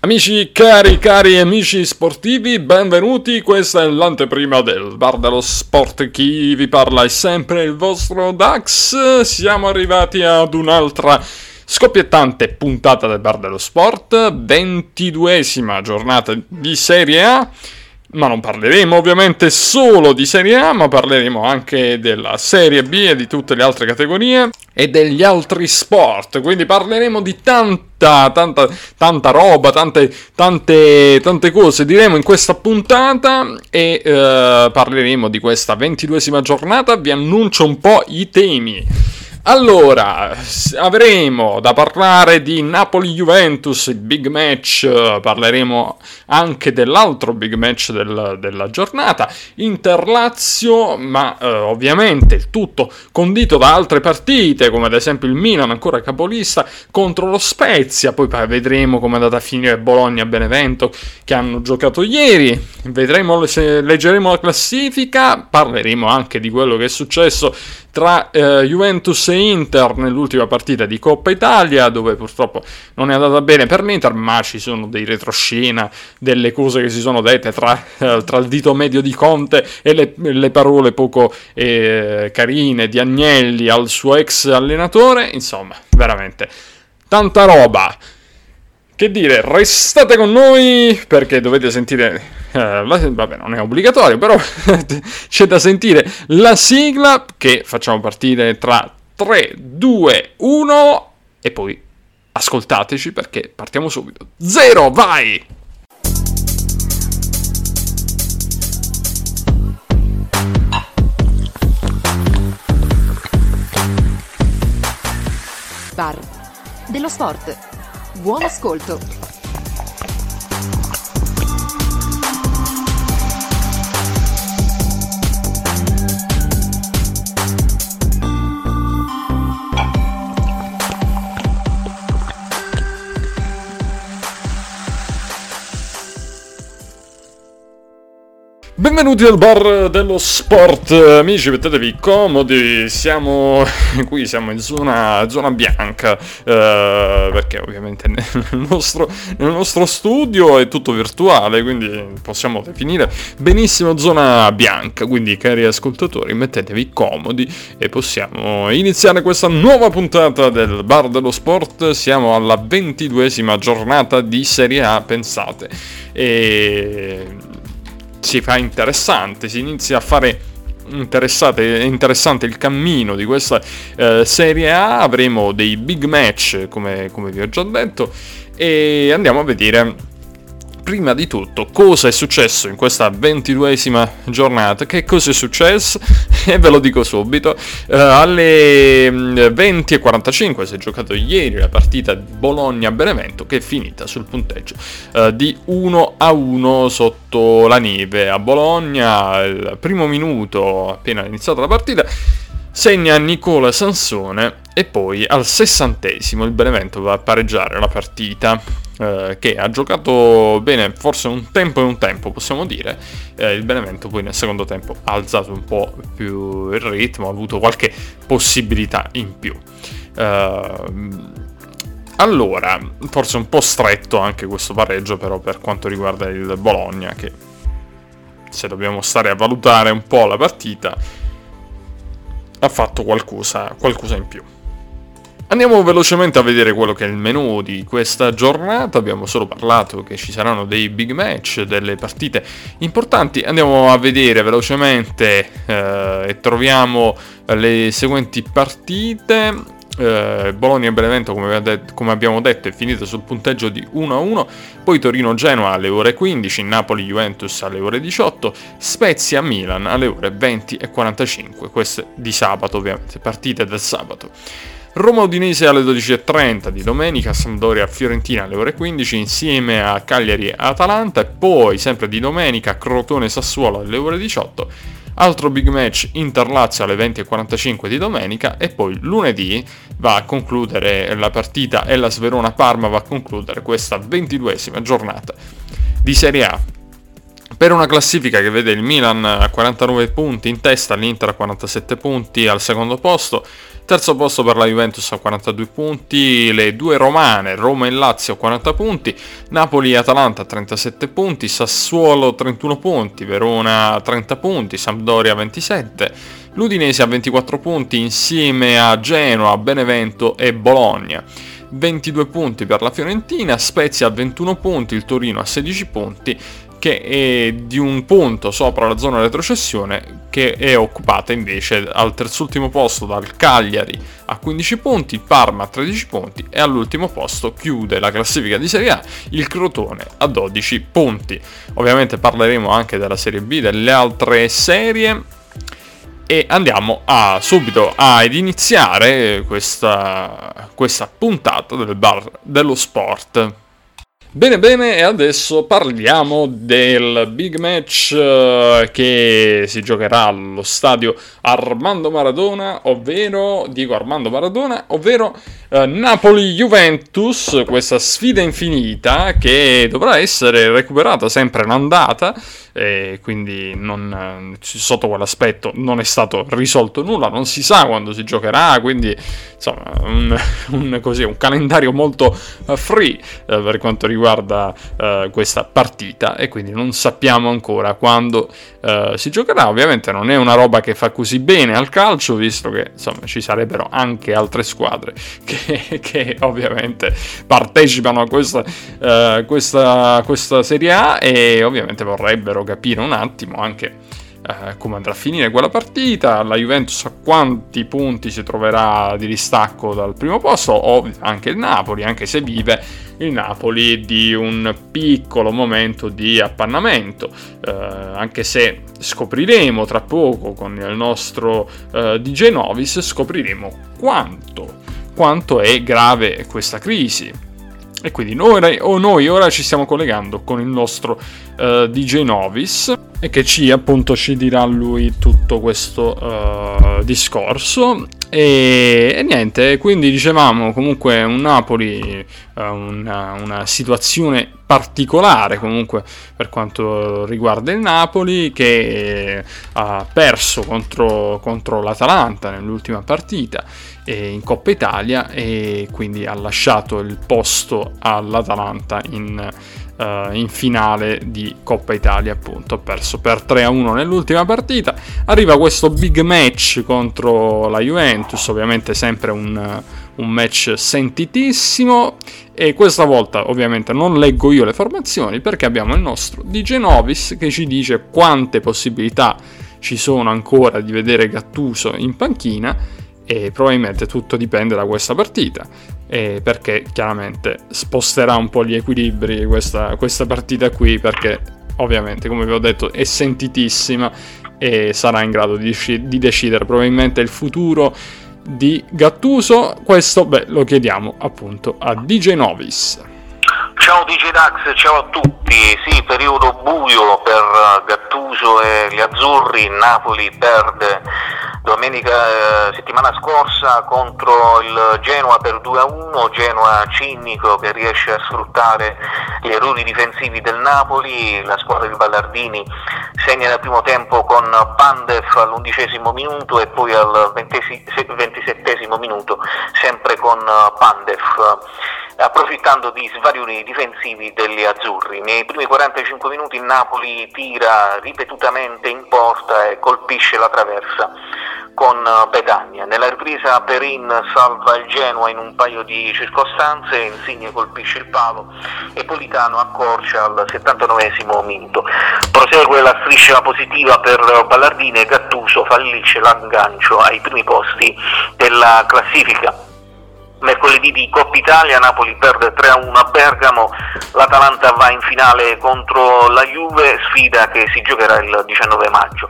Amici cari, cari amici sportivi, benvenuti, questa è l'anteprima del Bar dello Sport, chi vi parla è sempre il vostro Dax, siamo arrivati ad un'altra scoppiettante puntata del Bar dello Sport, ventiduesima giornata di Serie A, ma non parleremo ovviamente solo di Serie A, ma parleremo anche della Serie B e di tutte le altre categorie e degli altri sport. Quindi parleremo di tanta, tanta, tanta roba, tante, tante, tante cose diremo in questa puntata e eh, parleremo di questa ventiduesima giornata. Vi annuncio un po' i temi. Allora, avremo da parlare di Napoli-Juventus, il big match, parleremo anche dell'altro big match del, della giornata, Inter-Lazio, ma eh, ovviamente il tutto condito da altre partite, come ad esempio il Milan ancora capolista contro lo Spezia, poi vedremo come è andata a finire Bologna-Benevento che hanno giocato ieri, vedremo se leggeremo la classifica, parleremo anche di quello che è successo tra eh, Juventus e Inter nell'ultima partita di Coppa Italia, dove purtroppo non è andata bene per l'Inter, ma ci sono dei retroscena, delle cose che si sono dette tra, eh, tra il dito medio di Conte e le, le parole poco eh, carine di Agnelli al suo ex allenatore, insomma, veramente tanta roba. Che dire, restate con noi perché dovete sentire eh, vabbè, non è obbligatorio, però c'è da sentire la sigla che facciamo partire tra 3, 2, 1 e poi ascoltateci perché partiamo subito. Zero, vai! Bar dello sport. Buon ascolto. Benvenuti al bar dello sport, amici, mettetevi comodi, siamo qui, siamo in zona, zona bianca, eh, perché ovviamente nel nostro, nel nostro, studio è tutto virtuale, quindi possiamo definire benissimo zona bianca, quindi cari ascoltatori mettetevi comodi e possiamo iniziare questa nuova puntata del bar dello sport, siamo alla ventiduesima giornata di Serie A, pensate, e si fa interessante, si inizia a fare interessante il cammino di questa eh, Serie A, avremo dei big match come, come vi ho già detto e andiamo a vedere prima di tutto cosa è successo in questa ventiduesima giornata, che cosa è successo? E ve lo dico subito, uh, alle 20.45 mm, si è giocato ieri la partita Bologna-Benevento che è finita sul punteggio uh, di 1 a 1 sotto la neve a Bologna, il primo minuto appena iniziata la partita segna Nicola Sansone e poi al sessantesimo il Benevento va a pareggiare la partita eh, che ha giocato bene, forse un tempo e un tempo possiamo dire, eh, il Benevento poi nel secondo tempo ha alzato un po' più il ritmo, ha avuto qualche possibilità in più. Eh, allora, forse un po' stretto anche questo pareggio però per quanto riguarda il Bologna che se dobbiamo stare a valutare un po' la partita ha fatto qualcosa, qualcosa in più. Andiamo velocemente a vedere quello che è il menu di questa giornata, abbiamo solo parlato che ci saranno dei big match, delle partite importanti, andiamo a vedere velocemente eh, e troviamo le seguenti partite. Eh, Bologna e Benevento come, det- come, abbiamo detto è finita sul punteggio di 1-1 poi Torino-Genoa alle ore 15 Napoli-Juventus alle ore 18 Spezia-Milan alle ore 20 e 45 queste di sabato ovviamente partite del sabato Roma Udinese alle 12.30 di domenica, Sampdoria Fiorentina alle ore 15 insieme a Cagliari e Atalanta e poi sempre di domenica Crotone Sassuolo alle ore 18. Altro big match Inter-Lazio alle 20.45 di domenica e poi lunedì va a concludere la partita e la Sverona Parma va a concludere questa ventiduesima giornata di Serie A per una classifica che vede il Milan a 49 punti in testa, l'Inter a 47 punti al secondo posto, terzo posto per la Juventus a 42 punti, le due romane, Roma e Lazio a 40 punti, Napoli e Atalanta a 37 punti, Sassuolo 31 punti, Verona 30 punti, Sampdoria 27, l'Udinese a 24 punti insieme a Genoa, Benevento e Bologna. 22 punti per la Fiorentina, Spezia a 21 punti, il Torino a 16 punti, che è di un punto sopra la zona retrocessione che è occupata invece al terzultimo posto dal Cagliari a 15 punti, il Parma a 13 punti e all'ultimo posto chiude la classifica di Serie A il Crotone a 12 punti. Ovviamente parleremo anche della Serie B, delle altre serie e andiamo a, subito ad iniziare questa, questa puntata del bar dello sport. Bene bene e adesso parliamo del big match uh, che si giocherà allo stadio Armando Maradona, ovvero Diego Armando Maradona, ovvero uh, Napoli-Juventus, questa sfida infinita che dovrà essere recuperata sempre in andata e quindi non, sotto quell'aspetto non è stato risolto nulla, non si sa quando si giocherà, quindi insomma un, un, così, un calendario molto uh, free uh, per quanto riguarda uh, questa partita e quindi non sappiamo ancora quando si giocherà, ovviamente non è una roba che fa così bene al calcio visto che insomma ci sarebbero anche altre squadre che, che ovviamente partecipano a questa, questa, questa Serie A e ovviamente vorrebbero capire un attimo anche eh, come andrà a finire quella partita, la Juventus a quanti punti si troverà di distacco dal primo posto, o anche il Napoli, anche se vive il Napoli di un piccolo momento di appannamento, eh, anche se scopriremo tra poco con il nostro eh, DJ Novis, scopriremo quanto, quanto è grave questa crisi e quindi noi, o noi ora ci stiamo collegando con il nostro uh, DJ Novis e che ci appunto ci dirà lui tutto questo uh, discorso. E, e, niente quindi dicevamo comunque un Napoli uh, una, una, situazione particolare comunque per quanto riguarda il Napoli che ha perso contro, contro l'Atalanta nell'ultima partita in Coppa Italia e quindi ha lasciato il posto all'Atalanta in, uh, in finale di Coppa Italia appunto. Ha perso per 3-1 nell'ultima partita. Arriva questo big match contro la Juventus ovviamente sempre un, un match sentitissimo e questa volta ovviamente non leggo io le formazioni perché abbiamo il nostro DJ Novis che ci dice quante possibilità ci sono ancora di vedere Gattuso in panchina e probabilmente tutto dipende da questa partita perché chiaramente sposterà un po' gli equilibri questa, questa partita qui perché ovviamente come vi ho detto è sentitissima e sarà in grado di, di decidere probabilmente il futuro di Gattuso questo beh lo chiediamo appunto a DJ Novis Ciao DJ Dax, ciao a tutti. Sì, periodo buio per Gattuso e gli azzurri. Napoli perde domenica eh, settimana scorsa contro il Genoa per 2-1, Genoa cinico che riesce a sfruttare gli errori difensivi del Napoli, la squadra di Ballardini segna nel primo tempo con Pandev all'undicesimo minuto e poi al ventisettesimo minuto sempre con Pandev approfittando di svarioni difensivi degli azzurri. Nei primi 45 minuti Napoli tira ripetutamente in porta e colpisce la traversa con Pedagna. Nella ripresa Perin salva il Genoa in un paio di circostanze, Insigne colpisce il palo e Politano accorcia al 79 minuto. Prosegue la striscia positiva per Ballardini e Gattuso fallisce l'aggancio ai primi posti della classifica mercoledì di Coppa Italia, Napoli perde 3-1 a Bergamo, l'Atalanta va in finale contro la Juve, sfida che si giocherà il 19 maggio.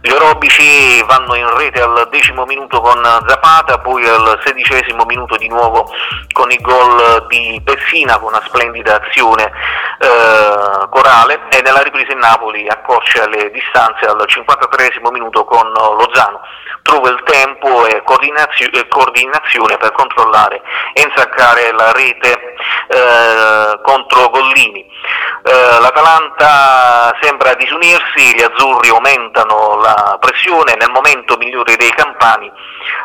Gli orobici vanno in rete al decimo minuto con Zapata, poi al sedicesimo minuto di nuovo con il gol di Pessina con una splendida azione eh, corale e nella ripresa in Napoli accorcia le distanze al 53 minuto con Lozano trova il tempo e coordinazione per controllare e insaccare la rete eh, contro Gollini. Eh, L'Atalanta sembra disunirsi, gli azzurri aumentano la pressione, nel momento migliore dei campani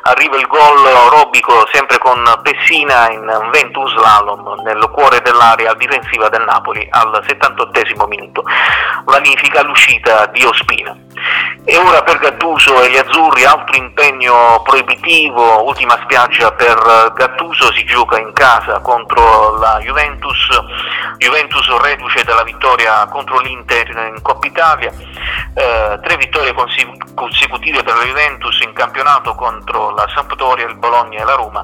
arriva il gol Robico sempre con Pessina in Ventus Slalom nel cuore dell'area difensiva del Napoli al 78 minuto, vanifica l'uscita di Ospina. E ora per Gattuso e gli azzurri altro impegno proibitivo, ultima spiaggia per Gattuso, si gioca in casa contro la Juventus, Juventus reduce dalla vittoria contro l'Inter in Coppa Italia, eh, tre vittorie consecutive per la Juventus in campionato contro la Sampdoria, il Bologna e la Roma,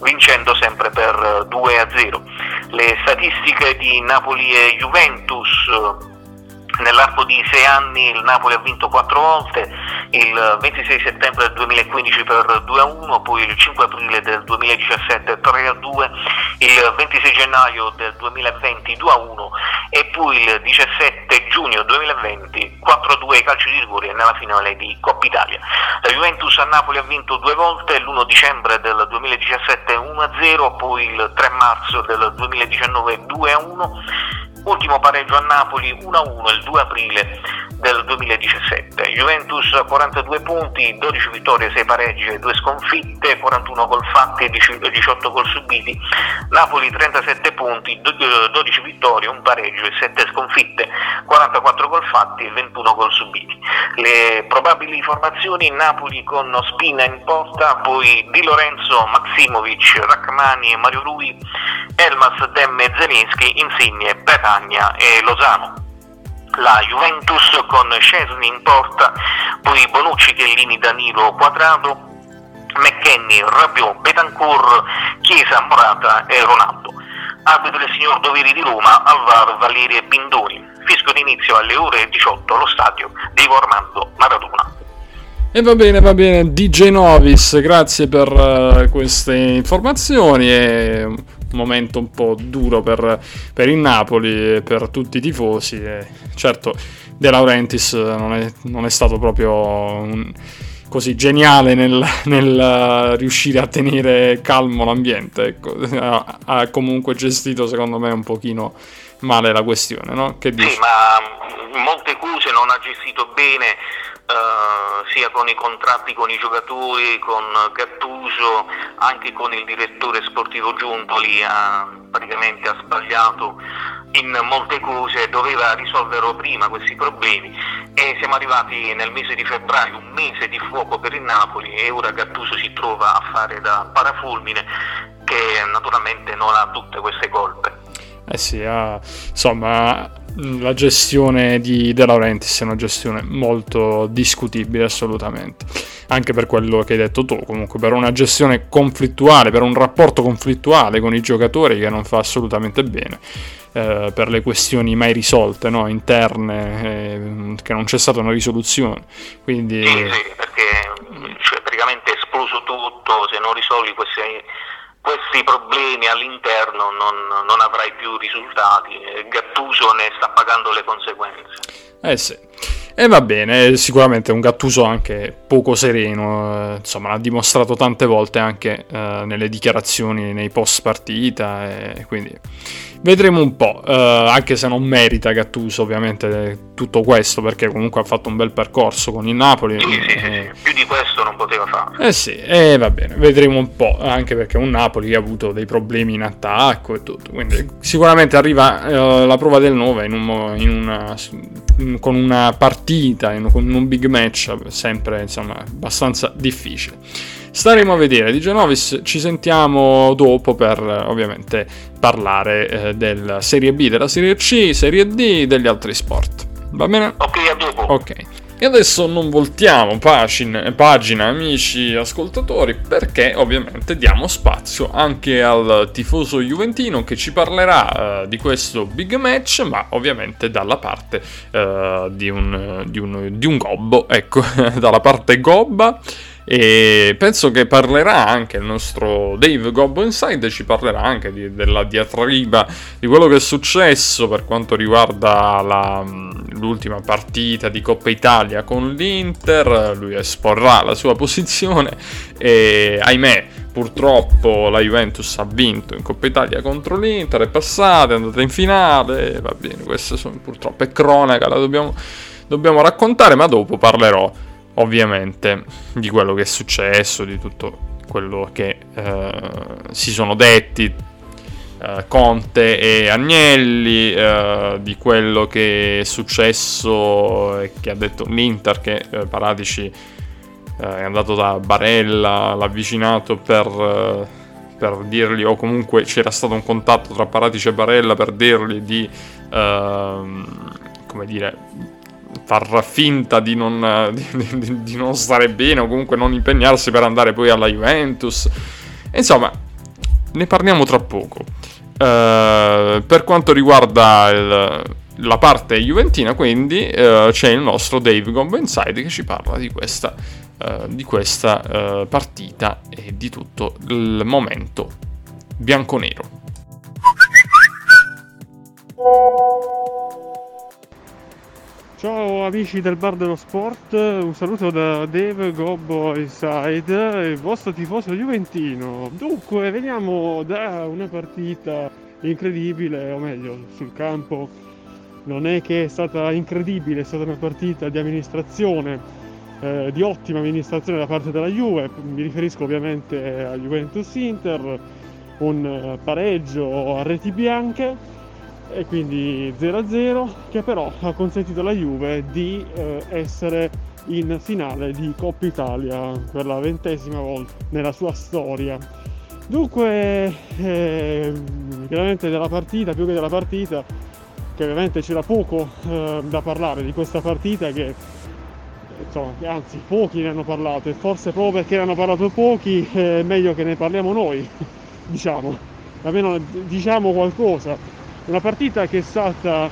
vincendo sempre per 2 a 0. Le statistiche di Napoli e Juventus Nell'arco di sei anni il Napoli ha vinto quattro volte, il 26 settembre del 2015 per 2 a 1, poi il 5 aprile del 2017 3 a 2, il 26 gennaio del 2020 2 a 1 e poi il 17 giugno 2020 4 a 2 ai calci di rigore nella finale di Coppa Italia. La Juventus a Napoli ha vinto due volte, l'1 dicembre del 2017 1 a 0, poi il 3 marzo del 2019 2 a 1 ultimo pareggio a Napoli 1-1 il 2 aprile del 2017. Juventus 42 punti, 12 vittorie, 6 pareggi e 2 sconfitte, 41 gol fatti e 18 gol subiti. Napoli 37 punti, 12 vittorie, 1 pareggio e 7 sconfitte, 44 gol fatti e 21 gol subiti. Le probabili formazioni Napoli con Spina in porta, poi Di Lorenzo, Maximovic, Rachmani e Mario Rui, Elmas, Demme, Zelinski, Insigne, Petagna e Lozano la Juventus con Scesni in porta, poi Bonucci, Chiellini, Danilo, Quadrado, McKenny, Rabiot, Betancourt, Chiesa, Morata e Ronaldo. Arbitro il signor Doveri di Roma, Alvaro, Valeria Bindoni. Fisco d'inizio alle ore 18 allo stadio Diego Armando Maradona. E va bene, va bene, DJ Novis, grazie per uh, queste informazioni e momento un po' duro per, per il Napoli e per tutti i tifosi. E certo, De Laurentiis non è, non è stato proprio un, così geniale nel, nel, riuscire a tenere calmo l'ambiente. Ecco. Ha, ha, comunque gestito, secondo me, un pochino male la questione, no? Che dici? Sì, ma molte cose non ha gestito bene Uh, sia con i contratti con i giocatori, con Gattuso, anche con il direttore sportivo Giuntoli ha, praticamente ha sbagliato in molte cose, doveva risolvere prima questi problemi e siamo arrivati nel mese di febbraio, un mese di fuoco per il Napoli e ora Gattuso si trova a fare da parafulmine che naturalmente non ha tutte queste colpe. Eh sì, ha, insomma la gestione di De Laurentiis è una gestione molto discutibile assolutamente anche per quello che hai detto tu comunque per una gestione conflittuale per un rapporto conflittuale con i giocatori che non fa assolutamente bene eh, per le questioni mai risolte no? interne eh, che non c'è stata una risoluzione quindi sì, sì perché cioè, praticamente è esploso tutto se non risolvi questi questi problemi all'interno non, non, avrai più risultati Gattuso ne sta pagando le conseguenze. Eh sì. E va bene, sicuramente un Gattuso anche poco sereno, eh, insomma l'ha dimostrato tante volte anche eh, nelle dichiarazioni, nei post partita, e quindi vedremo un po', eh, anche se non merita Gattuso ovviamente tutto questo perché comunque ha fatto un bel percorso con il Napoli. Sì, sì, sì, eh, più di questo non poteva fare. Eh sì, e eh, va bene, vedremo un po', anche perché un Napoli che ha avuto dei problemi in attacco e tutto, quindi sicuramente arriva eh, la prova del 9 in un, in una, in, con una partita, in, con un big match sempre insomma abbastanza difficile. Staremo a vedere. Di Genovis ci sentiamo dopo per ovviamente parlare eh, della Serie B, della Serie C, Serie D, degli altri sport. Va bene? Ok, a dopo. Ok. E adesso non voltiamo pagina, pagina, amici ascoltatori, perché ovviamente diamo spazio anche al tifoso juventino che ci parlerà uh, di questo big match, ma ovviamente dalla parte uh, di, un, di, un, di un gobbo, ecco, dalla parte gobba e penso che parlerà anche il nostro Dave Gobbo Inside, ci parlerà anche di, della diatriba, di quello che è successo per quanto riguarda la, l'ultima partita di Coppa Italia con l'Inter, lui esporrà la sua posizione e ahimè purtroppo la Juventus ha vinto in Coppa Italia contro l'Inter, è passata, è andata in finale, va bene, questa sono, purtroppo è cronaca, la dobbiamo, dobbiamo raccontare, ma dopo parlerò ovviamente di quello che è successo, di tutto quello che eh, si sono detti eh, Conte e Agnelli, eh, di quello che è successo e che ha detto l'Inter che eh, Paratici eh, è andato da Barella, l'ha avvicinato per, eh, per, dirgli, o comunque c'era stato un contatto tra Paratici e Barella per dirgli di, ehm, come dire, far finta di non, di, di, di non, stare bene o comunque non impegnarsi per andare poi alla Juventus. Insomma, ne parliamo tra poco. Uh, per quanto riguarda il, la parte juventina, quindi uh, c'è il nostro Dave Gombenside che ci parla di questa, uh, di questa partita e di tutto il momento bianconero. Ciao amici del bar dello sport, un saluto da Dave Gobbo Inside, il vostro tifoso juventino. Dunque, veniamo da una partita incredibile, o meglio, sul campo. Non è che è stata incredibile, è stata una partita di amministrazione, eh, di ottima amministrazione da parte della Juve, mi riferisco ovviamente a Juventus Inter, un pareggio a reti bianche e quindi 0-0 che però ha consentito alla Juve di eh, essere in finale di Coppa Italia per la ventesima volta nella sua storia. Dunque, eh, chiaramente della partita, più che della partita, che ovviamente c'era poco eh, da parlare di questa partita che insomma, anzi pochi ne hanno parlato e forse proprio perché ne hanno parlato pochi è meglio che ne parliamo noi, diciamo, almeno diciamo qualcosa una partita che è stata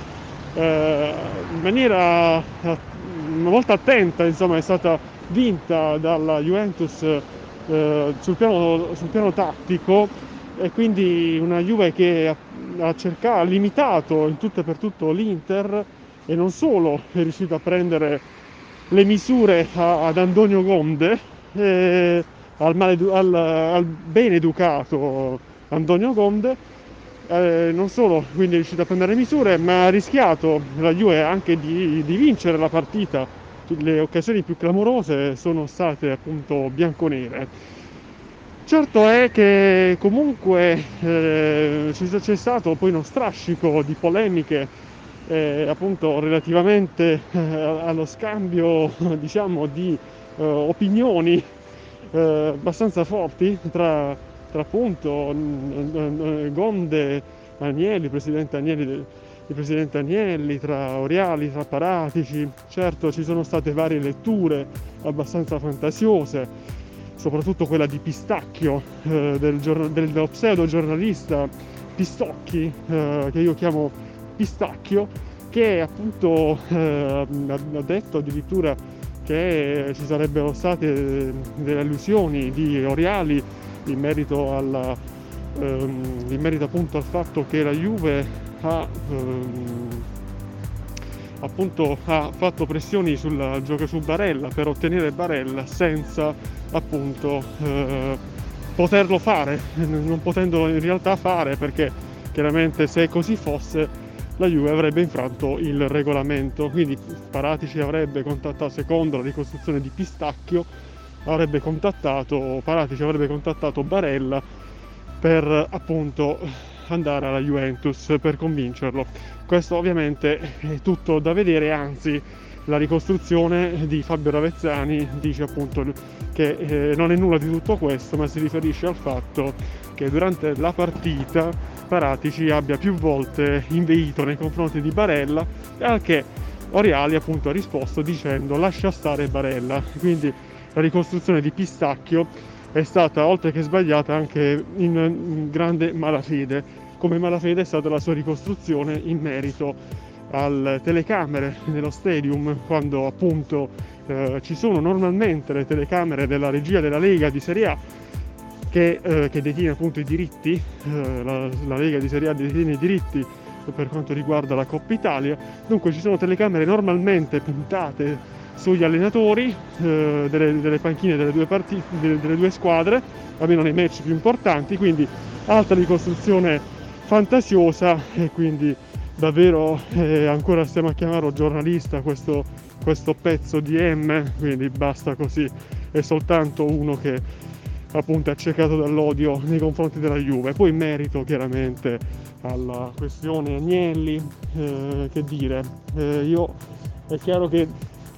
eh, in maniera volta attenta, insomma, è stata vinta dalla Juventus eh, sul, piano, sul, piano, tattico. E quindi una Juve che ha, ha, cercato, ha limitato in tutto e per tutto l'Inter e non solo è riuscito a prendere le misure a, ad Antonio Gonde, eh, al, maledu- al, al ben educato Antonio Gonde eh, non solo quindi è riuscito a prendere misure, ma ha rischiato la Juve anche di, di vincere la partita. Le occasioni più clamorose sono state appunto bianconere. Certo è che comunque eh, c'è stato poi uno strascico di polemiche eh, appunto relativamente eh, allo scambio diciamo di eh, opinioni eh, abbastanza forti tra tra appunto Gonde, Agnelli, presidente Agnelli, il presidente Agnelli, tra Oriali, tra Paratici. Certo ci sono state varie letture abbastanza fantasiose, soprattutto quella di Pistacchio, eh, del, dello pseudo giornalista Pistocchi, eh, che io chiamo Pistacchio, che appunto eh, ha detto addirittura che ci sarebbero state delle allusioni di Oriali in merito, alla, ehm, in merito appunto al fatto che la Juve ha, ehm, appunto, ha fatto pressioni sul gioco su Barella per ottenere Barella senza appunto eh, poterlo fare, non potendolo in realtà fare perché chiaramente se così fosse la Juve avrebbe infranto il regolamento, quindi Paratici avrebbe contattato secondo la ricostruzione di Pistacchio avrebbe contattato, Paratici avrebbe contattato Barella per appunto andare alla Juventus per convincerlo. Questo ovviamente è tutto da vedere, anzi la ricostruzione di Fabio Ravezzani dice appunto che eh, non è nulla di tutto questo, ma si riferisce al fatto che durante la partita Paratici abbia più volte inveito nei confronti di Barella, al che Oriali appunto ha risposto dicendo lascia stare Barella. Quindi la ricostruzione di Pistacchio è stata, oltre che sbagliata, anche in grande malafede, come malafede è stata la sua ricostruzione in merito alle telecamere nello stadium, quando appunto eh, ci sono normalmente le telecamere della regia della Lega di Serie A che, eh, che detiene appunto i diritti, eh, la, la Lega di Serie A detiene i diritti per quanto riguarda la Coppa Italia, dunque ci sono telecamere normalmente puntate sugli allenatori eh, delle, delle, panchine delle due, partite, delle, delle due squadre, almeno nei match più importanti, quindi alta ricostruzione fantasiosa e quindi davvero eh, ancora stiamo a chiamarlo giornalista questo, questo pezzo di M, quindi basta così, è soltanto uno che appunto è accecato dall'odio nei confronti della Juve. Poi merito chiaramente alla questione Agnelli, eh, che dire, eh, io è chiaro che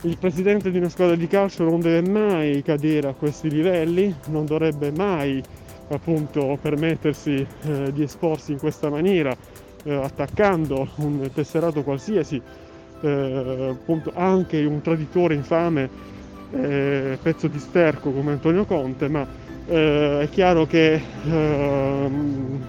il presidente di una squadra di calcio non deve mai cadere a questi livelli, non dovrebbe mai appunto permettersi eh, di esporsi in questa maniera, eh, attaccando un tesserato qualsiasi, eh, appunto anche un traditore infame, eh, pezzo di sterco come Antonio Conte, ma eh, è chiaro che, ehm,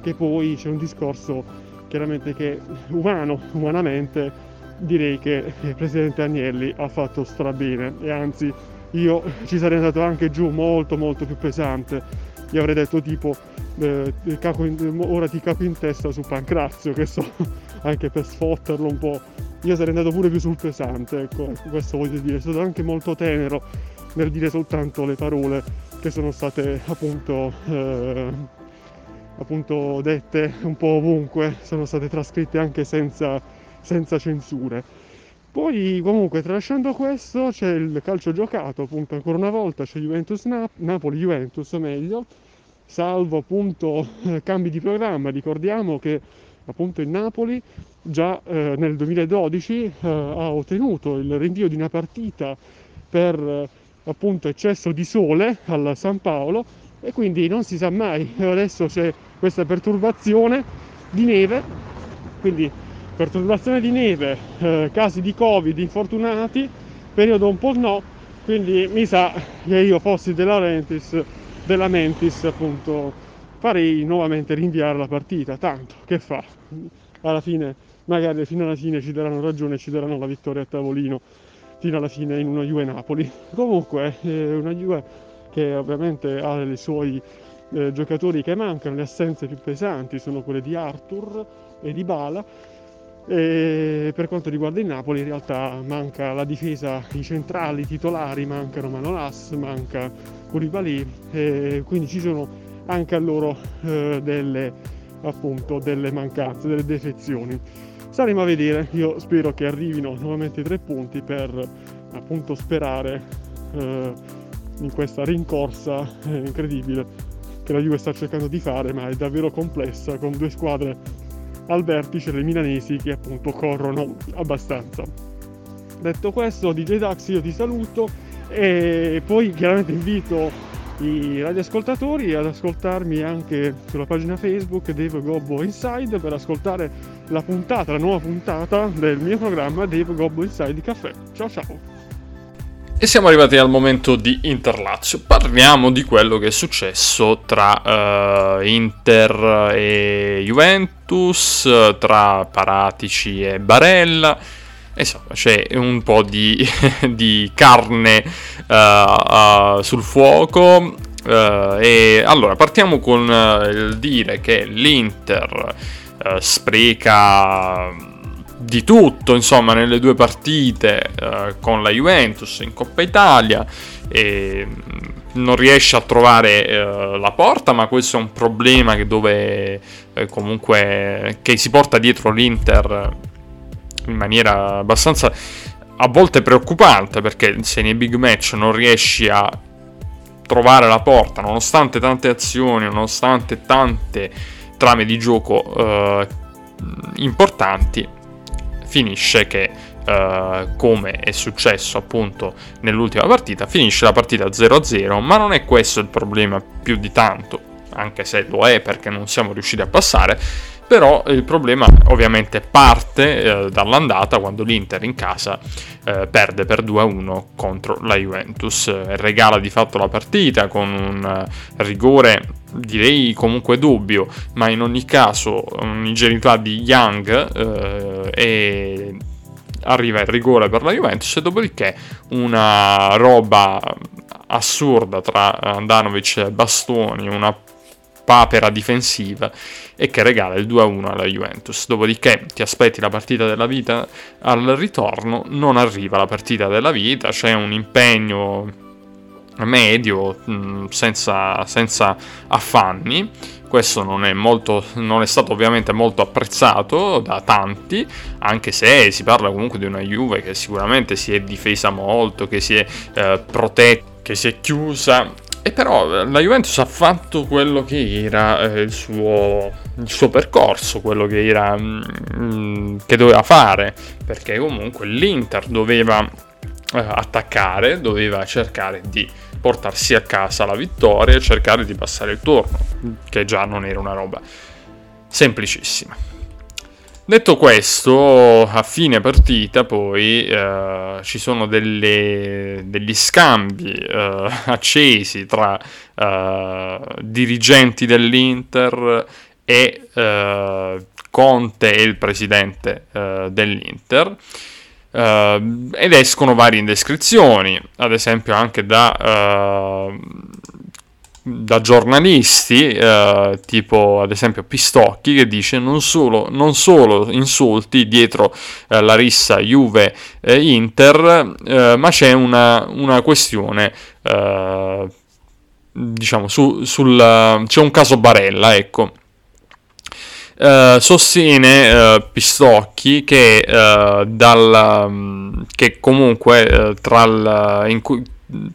che poi c'è un discorso chiaramente che umano, umanamente direi che il presidente Agnelli ha fatto strabene e anzi io ci sarei andato anche giù molto molto più pesante. Gli avrei detto tipo eh, in, ora ti capo in testa su Pancrazio che so anche per sfotterlo un po' io sarei andato pure più sul pesante ecco, questo voglio dire. Sono stato anche molto tenero nel dire soltanto le parole che sono state appunto eh, appunto dette un po' ovunque sono state trascritte anche senza senza censure. Poi comunque tralasciando questo c'è il calcio giocato, appunto ancora una volta c'è Juventus Napoli-Juventus meglio, salvo appunto eh, cambi di programma, ricordiamo che appunto il Napoli già eh, nel 2012 eh, ha ottenuto il rinvio di una partita per eh, appunto eccesso di sole al San Paolo e quindi non si sa mai, adesso c'è questa perturbazione di neve, quindi perturbazione di neve, eh, casi di covid, infortunati, periodo un po' no, quindi mi sa che io fossi della Rentis, della Mentis appunto farei nuovamente rinviare la partita, tanto che fa? Alla fine, magari fino alla fine ci daranno ragione ci daranno la vittoria a tavolino fino alla fine in una Juve Napoli. Comunque eh, una Juve che ovviamente ha i suoi eh, giocatori che mancano, le assenze più pesanti sono quelle di Arthur e di Bala e per quanto riguarda il Napoli in realtà manca la difesa, i centrali titolari, mancano Manolas, manca Koulibaly e quindi ci sono anche a loro eh, delle, appunto, delle mancanze, delle defezioni. Staremo a vedere, io spero che arrivino nuovamente i tre punti per appunto sperare eh, in questa rincorsa eh, incredibile che la Juve sta cercando di fare, ma è davvero complessa con due squadre al vertice le milanesi che appunto corrono abbastanza. Detto questo, DJ Dax io ti saluto e poi chiaramente invito i radioascoltatori ad ascoltarmi anche sulla pagina Facebook Dave Gobbo Inside per ascoltare la puntata, la nuova puntata del mio programma Dave Gobbo Inside Caffè. Ciao ciao! E siamo arrivati al momento di Interlazio. Parliamo di quello che è successo tra uh, Inter e Juventus, tra Paratici e Barella. Insomma, c'è un po' di, di carne uh, uh, sul fuoco. e allora partiamo con il dire che l'Inter spreca di tutto, insomma, nelle due partite eh, con la Juventus in Coppa Italia. E mm, non riesce a trovare eh, la porta, ma questo è un problema che dove eh, comunque che si porta dietro l'Inter in maniera abbastanza a volte preoccupante perché se nei big match non riesci a trovare la porta nonostante tante azioni, nonostante tante trame di gioco eh, importanti, finisce che Uh, come è successo appunto nell'ultima partita, finisce la partita 0-0, ma non è questo il problema più di tanto, anche se lo è perché non siamo riusciti a passare, però il problema ovviamente parte eh, dall'andata quando l'Inter in casa eh, perde per 2-1 contro la Juventus, eh, regala di fatto la partita con un eh, rigore direi comunque dubbio, ma in ogni caso un'ingenuità di Young eh, e arriva il rigore per la Juventus e dopodiché una roba assurda tra Andanovic e Bastoni, una papera difensiva e che regala il 2-1 alla Juventus. Dopodiché ti aspetti la partita della vita al ritorno, non arriva la partita della vita, c'è un impegno medio mm, senza, senza affanni questo non è, molto, non è, stato ovviamente molto apprezzato da tanti, anche se si parla comunque di una Juve che sicuramente si è difesa molto, che si è eh, protetta, che si è chiusa. E però la Juventus ha fatto quello che era eh, il, suo, il, suo, percorso, quello che era mm, che doveva fare, perché comunque l'Inter doveva eh, attaccare, doveva cercare di portarsi a casa la vittoria e cercare di passare il turno, che già non era una roba semplicissima. Detto questo, a fine partita poi eh, ci sono delle, degli scambi eh, accesi tra eh, dirigenti dell'Inter e eh, Conte e il presidente eh, dell'Inter. Uh, ed escono varie indiscrezioni, ad esempio anche da, uh, da giornalisti, uh, tipo ad esempio Pistocchi, che dice non solo, non solo insulti dietro la rissa Juve-Inter, ma c'è una, una questione diciamo su, sul, c'è un caso Barella, ecco. Uh, sostiene uh, Pistocchi che, uh, dal, um, che comunque tra, il, cui,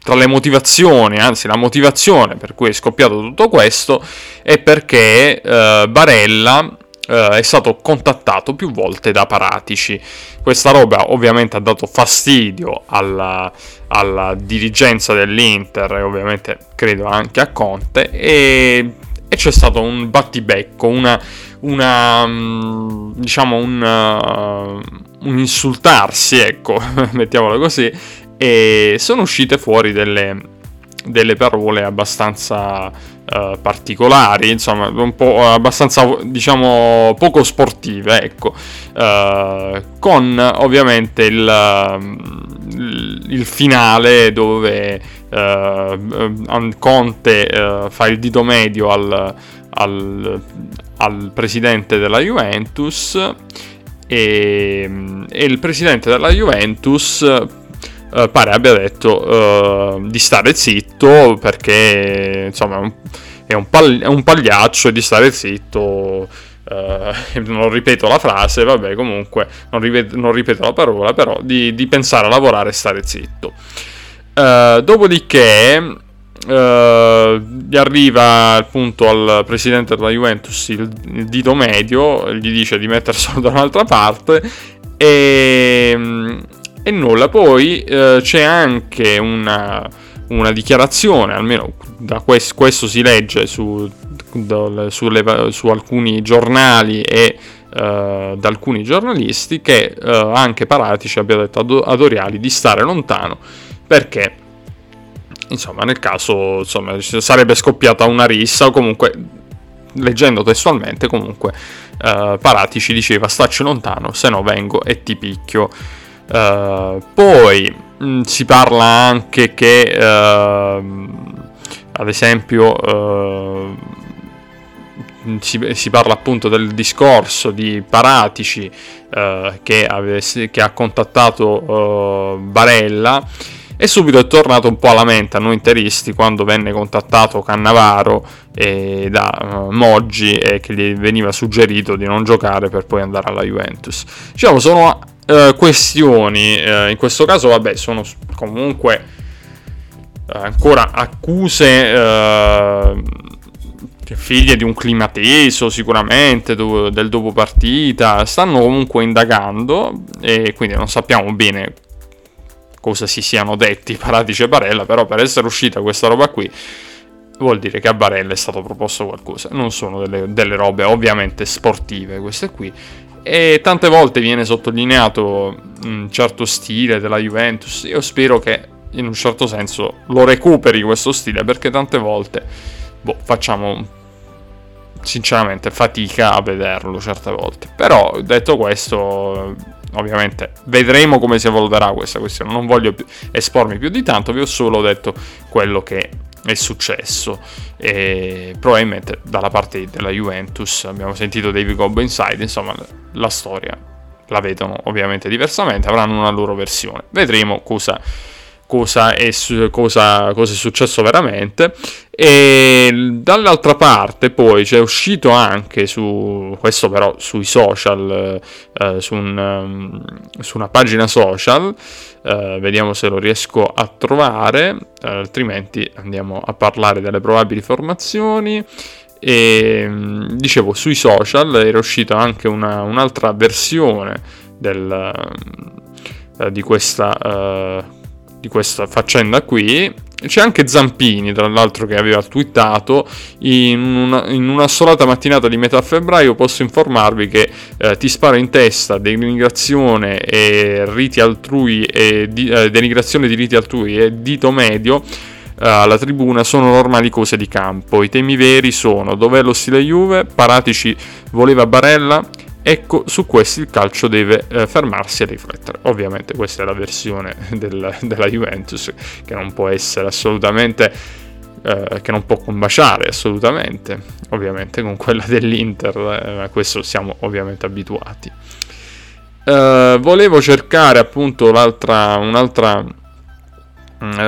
tra, le motivazioni, anzi la motivazione per cui è scoppiato tutto questo è perché Barella è stato contattato più volte da Paratici. Questa roba ovviamente ha dato fastidio alla, alla dirigenza dell'Inter e ovviamente credo anche a Conte e, e c'è stato un battibecco, una una mm, diciamo un, uh, un insultarsi, ecco, mettiamola così, e sono uscite fuori delle, delle parole abbastanza uh, particolari, insomma, un po' abbastanza, diciamo, poco sportive, ecco, uh, con ovviamente il, il finale dove uh, Conte fa il dito medio al, al, al presidente della Juventus e, e il presidente della Juventus eh, pare abbia detto eh, di stare zitto perché insomma è un, pal- è un pagliaccio di stare zitto Uh, non ripeto la frase, vabbè, comunque non ripeto, non ripeto la parola, però di, di, pensare a lavorare e stare zitto. Uh, dopodiché Uh, gli arriva appunto al presidente della Juventus il, il, dito medio, gli dice di metterselo da un'altra parte e, e nulla. Poi uh, c'è anche una, una, dichiarazione, almeno da quest, questo si legge su, da, sulle, su alcuni giornali e uh, da alcuni giornalisti, che anche Paratici abbia detto ad Oriali di stare lontano perché insomma, nel caso insomma, sarebbe scoppiata una rissa o comunque, leggendo testualmente, comunque uh, Parati ci diceva stacci lontano, se no vengo e ti picchio. Uh, poi mh, mm, si parla anche che, uh, ad esempio, si, si, parla appunto del discorso di Paratici che, avesse, che, ha contattato Barella e subito è tornato un po' alla mente a noi interisti quando venne contattato Cannavaro eh, da uh, Moggi e che gli veniva suggerito di non giocare per poi andare alla Juventus. Diciamo, sono uh, questioni, uh, in questo caso, vabbè, sono comunque ancora accuse figlie di un clima teso sicuramente del dopo partita stanno comunque indagando e quindi non sappiamo bene cosa si siano detti Paratici e Barella, però per essere uscita questa roba qui vuol dire che a Barella è stato proposto qualcosa. Non sono delle, delle robe ovviamente sportive queste qui. E tante volte viene sottolineato un certo stile della Juventus. Io spero che in un certo senso lo recuperi questo stile perché tante volte boh, facciamo sinceramente fatica a vederlo certe volte. Però detto questo ovviamente vedremo come si evolverà questa questione. Non voglio espormi più di tanto, vi ho solo detto quello che è successo e probabilmente dalla parte della Juventus abbiamo sentito David Gobbo Inside insomma la storia la vedono ovviamente diversamente avranno una loro versione vedremo cosa cosa è, cosa, cosa è successo veramente. E dall'altra parte poi c'è uscito anche su questo però sui social, eh, su, un, um, su, una pagina social, eh, vediamo se lo riesco a trovare, eh, altrimenti andiamo a parlare delle probabili formazioni. E dicevo sui social era uscita anche una, un'altra versione del, uh, di questa uh, di questa faccenda qui. C'è anche Zampini, tra l'altro, che aveva twittato in una, in una solata mattinata di metà febbraio. Posso informarvi che eh, ti sparo in testa denigrazione e riti altrui e di, eh, denigrazione di riti altrui e dito medio eh, alla tribuna sono normali cose di campo. I temi veri sono dov'è lo stile Juve, Paratici voleva Barella, Ecco, su questi il calcio deve eh, fermarsi a riflettere. Ovviamente questa è la versione del, della Juventus che non può essere assolutamente, eh, che non può combaciare assolutamente, ovviamente con quella dell'Inter, eh, a questo siamo ovviamente abituati. Eh, volevo cercare appunto un'altra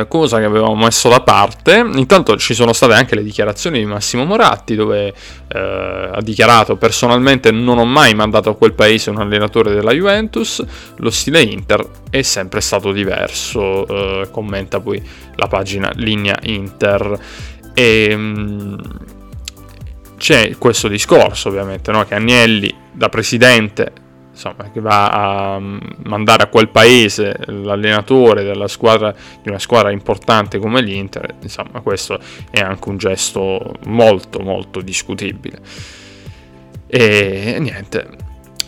cosa che avevamo messo da parte. Intanto ci sono state anche le dichiarazioni di Massimo Moratti dove eh, ha dichiarato personalmente non ho mai mandato a quel paese un allenatore della Juventus, lo stile Inter è sempre stato diverso, eh, commenta poi la pagina Linea Inter. E, mh, mm, c'è questo discorso ovviamente no? che Agnelli da presidente insomma, che va a mandare a quel paese l'allenatore della squadra, di una squadra importante come l'Inter, insomma, questo è anche un gesto molto molto discutibile. E niente,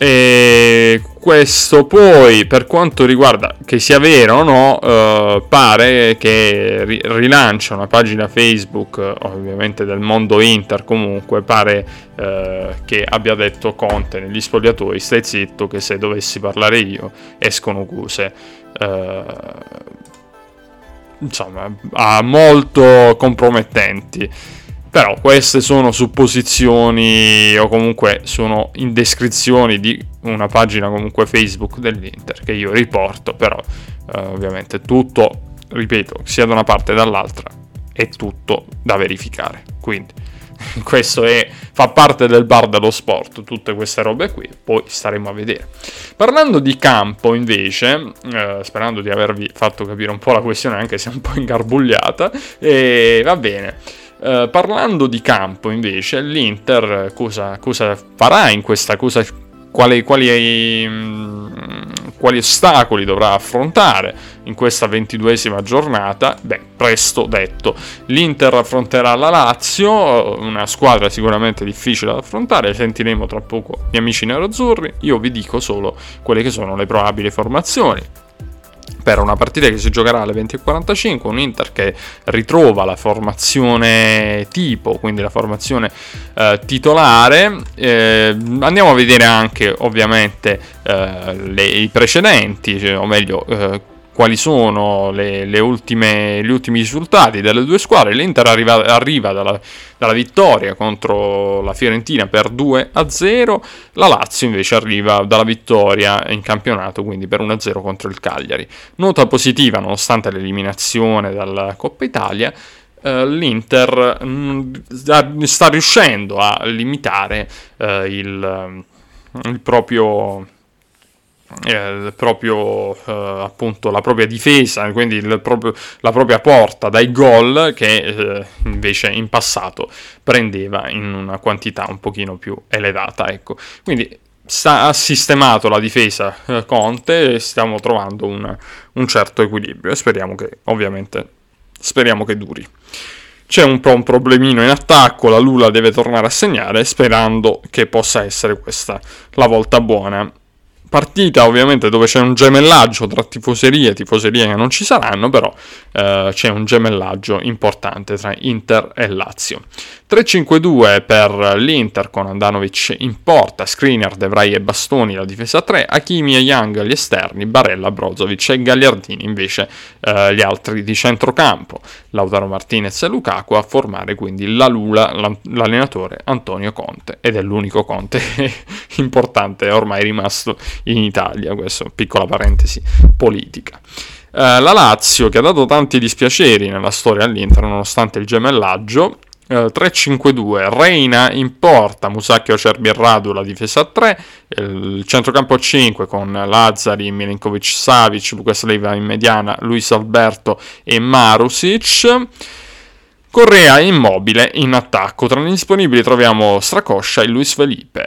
e questo poi, per quanto riguarda che sia vero o no, eh, pare che ri- rilancia una pagina Facebook, ovviamente del mondo Inter comunque, pare eh, che abbia detto Conte negli spogliatoi, stai zitto che se dovessi parlare io escono cose. Eh, insomma, molto compromettenti. Però queste sono supposizioni o comunque sono indescrizioni di una pagina comunque Facebook dell'Inter che io riporto, però eh, ovviamente tutto, ripeto, sia da una parte che dall'altra, è tutto da verificare. Quindi questo è, fa parte del bar dello sport, tutte queste robe qui, poi staremo a vedere. Parlando di campo invece, eh, sperando di avervi fatto capire un po' la questione anche se un po' ingarbugliata, eh, va bene. Uh, parlando di campo invece, l'Inter cosa, cosa, farà in questa cosa? Quali, quali, mm, quali, ostacoli dovrà affrontare in questa ventiduesima giornata? Beh, presto detto. L'Inter affronterà la Lazio, una squadra sicuramente difficile da affrontare, sentiremo tra poco gli amici nerazzurri. Io vi dico solo quelle che sono le probabili formazioni per una partita che si giocherà alle 20.45, un Inter che ritrova la formazione tipo, quindi la formazione eh, titolare. Eh, andiamo a vedere anche ovviamente eh, le, i precedenti, cioè, o meglio eh, quali sono le, le ultime, gli ultimi risultati delle due squadre. L'Inter arriva, arriva dalla, dalla, vittoria contro la Fiorentina per 2 a 0, la Lazio invece arriva dalla vittoria in campionato, quindi per 1 a 0 contro il Cagliari. Nota positiva, nonostante l'eliminazione dalla Coppa Italia. Uh, L'Inter mh, mm, sta riuscendo a limitare uh, il, il proprio eh, proprio eh, appunto la propria difesa, quindi proprio, la propria porta dai gol che eh, invece in passato prendeva in una quantità un pochino più elevata. Ecco. Quindi sta, ha sistemato la difesa eh, Conte e stiamo trovando un, un certo equilibrio e speriamo che ovviamente speriamo che duri. C'è un po' un problemino in attacco, la Lula deve tornare a segnare sperando che possa essere questa la volta buona partita ovviamente dove c'è un gemellaggio tra tifoserie e tifoserie che non ci saranno, però eh, c'è un gemellaggio importante tra Inter e Lazio. 3-5-2 per l'Inter con Andanovic in porta, Skriniar, De Vrij e Bastoni la difesa 3, Hakimi e Young gli esterni, Barella, Brozovic e Gagliardini invece eh, gli altri di centrocampo, Lautaro Martinez e Lukaku a formare quindi la Lula, l'allenatore Antonio Conte ed è l'unico Conte importante ormai rimasto in Italia, questo piccola parentesi politica. Uh, la Lazio, che ha dato tanti dispiaceri nella storia all'Inter nonostante il gemellaggio, 3-5-2, Reina in porta, Musacchio Cerbi e Radu la difesa a 3, il centrocampo 5 con Lazzari, Milinkovic Savic, Lucas Leiva in mediana, Luis Alberto e Marusic. Correa immobile in attacco, tra gli disponibili troviamo Stracoscia e Luis Felipe.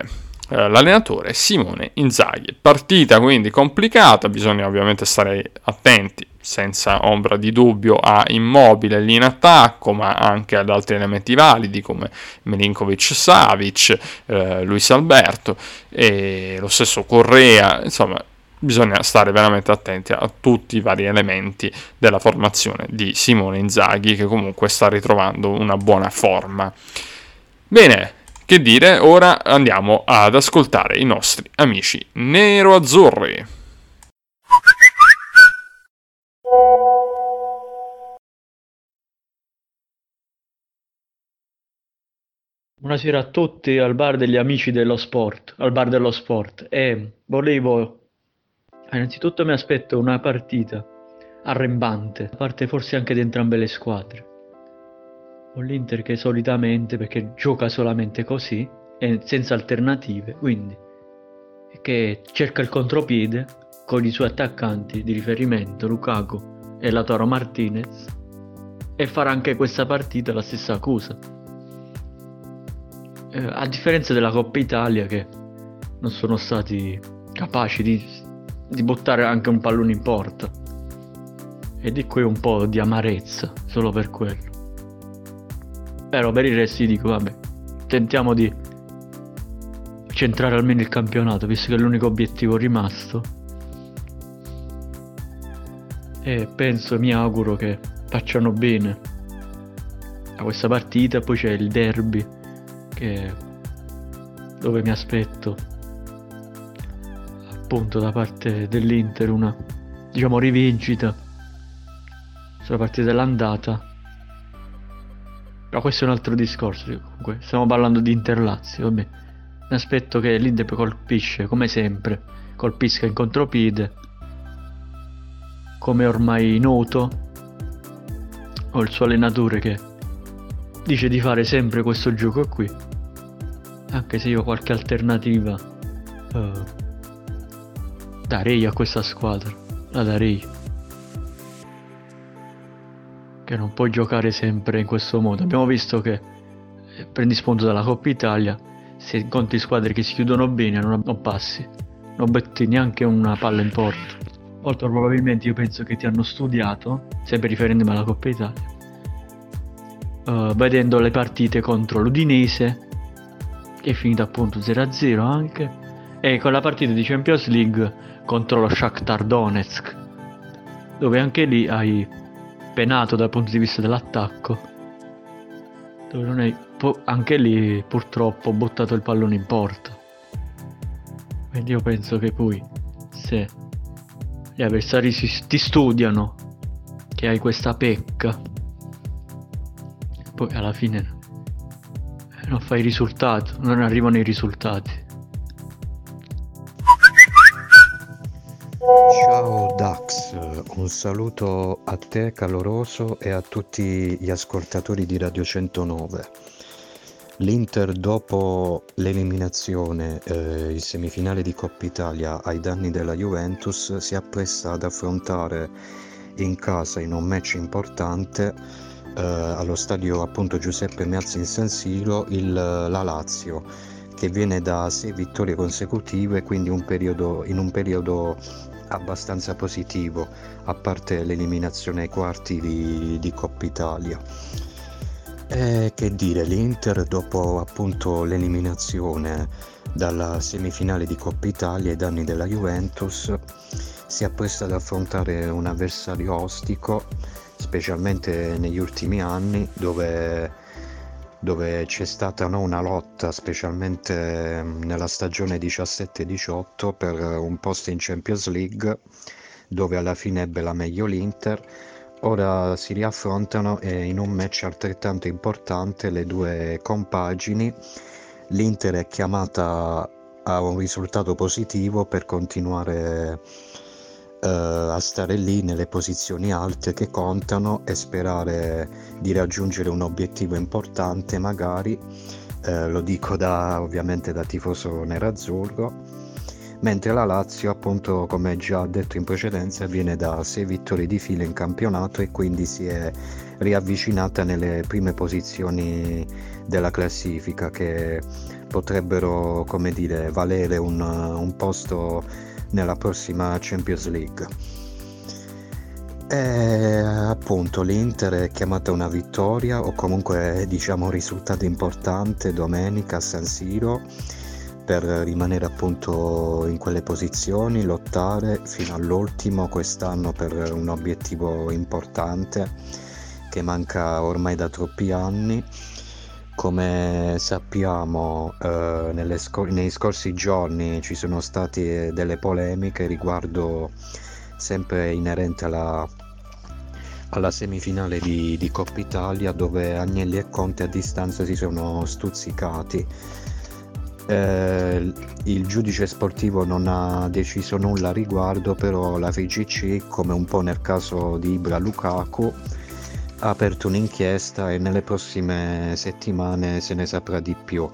Eh, l'allenatore Simone Inzaghi. Partita quindi complicata, bisogna ovviamente stare attenti senza ombra di dubbio a Immobile lì in attacco, ma anche ad altri elementi validi come Milinkovic Savic, eh, Luis Alberto e lo stesso Correa, insomma bisogna stare veramente attenti a tutti i vari elementi della formazione di Simone Inzaghi che comunque sta ritrovando una buona forma. Bene, che dire, ora andiamo ad ascoltare i nostri amici nero-azzurri. Buonasera a tutti al bar degli amici dello sport, al bar dello sport e volevo innanzitutto mi aspetto una partita arrembante, da parte forse anche di entrambe le squadre. Con l'Inter che solitamente, perché gioca solamente così e senza alternative, quindi che cerca il contropiede con i suoi attaccanti di riferimento, Lukaku e Latoro Martinez, e farà anche questa partita la stessa accusa eh, a differenza della Coppa Italia che non sono stati capaci di, di buttare anche un pallone in porta. E di qui un po' di amarezza, solo per quello. Però per il resto dico, vabbè, tentiamo di centrare almeno il campionato, visto che è l'unico obiettivo rimasto. E penso, mi auguro che facciano bene a questa partita, poi c'è il derby che dove mi aspetto appunto da parte dell'Inter una diciamo rivincita. Sulla partita dell'andata. Però questo è un altro discorso comunque stiamo parlando di Inter-Lazio vabbè. Mi aspetto che l'Inter colpisce come sempre colpisca in contropiede. Come ormai noto ho il suo allenatore che dice di fare sempre questo gioco qui. Anche se io qualche alternativa. Uh, darei a questa squadra. La darei. Che non puoi giocare sempre in questo modo. Abbiamo visto che eh, prendi spunto dalla Coppa Italia. Se incontri squadre che si chiudono bene non, non passi. Non betti neanche una palla in porta molto probabilmente io penso che ti hanno studiato sempre riferendomi alla Coppa Italia uh, vedendo le partite contro l'Udinese che è finita appunto 0-0 anche e con la partita di Champions League contro lo Shakhtar Donetsk dove anche lì hai penato dal punto di vista dell'attacco dove non hai anche lì purtroppo buttato il pallone in porta. Quindi io penso che poi se gli avversari si, ti studiano che hai questa pecca poi alla fine non fai risultato, non arrivano i risultati. Ciao Dax, un saluto a te caloroso e a tutti gli ascoltatori di Radio 109. L'Inter dopo l'eliminazione eh, in semifinale di Coppa Italia ai danni della Juventus si appresta ad affrontare in casa in un match importante eh, allo stadio appunto Giuseppe Meazza in San Siro il, la Lazio che viene da sei vittorie consecutive quindi un periodo, in un periodo abbastanza positivo a parte l'eliminazione ai quarti di, di Coppa Italia. E che dire l'Inter dopo appunto l'eliminazione dalla semifinale di Coppa Italia ai danni della Juventus si appresta ad affrontare un avversario ostico specialmente negli ultimi anni dove dove c'è stata no, una lotta, specialmente mm, nella stagione 17-18, per un posto in Champions League, dove alla fine ebbe la meglio l'Inter. Ora si riaffrontano e in un match altrettanto importante le due compagini. L'Inter è chiamata a un risultato positivo per continuare eh, a stare lì nelle posizioni alte che contano e sperare di raggiungere un obiettivo importante magari, eh, lo dico da, ovviamente da tifoso nerazzurro, mentre la Lazio appunto come già detto in precedenza viene da 6 vittorie di fila in campionato e quindi si è riavvicinata nelle prime posizioni della classifica che potrebbero come dire valere un, un posto nella prossima Champions League. E appunto l'Inter è chiamata una vittoria o comunque diciamo un risultato importante domenica a San Siro per rimanere appunto in quelle posizioni, lottare fino all'ultimo quest'anno per un obiettivo importante che manca ormai da troppi anni come sappiamo, eh, scor- nei scorsi giorni ci sono state delle polemiche riguardo sempre inerente alla, alla semifinale di, di, Coppa Italia dove Agnelli e Conte a distanza si sono stuzzicati. Eh, il giudice sportivo non ha deciso nulla a riguardo, però la FIGC, come un po' nel caso di Ibra Lukaku, aperto un'inchiesta e nelle prossime settimane se ne saprà di più.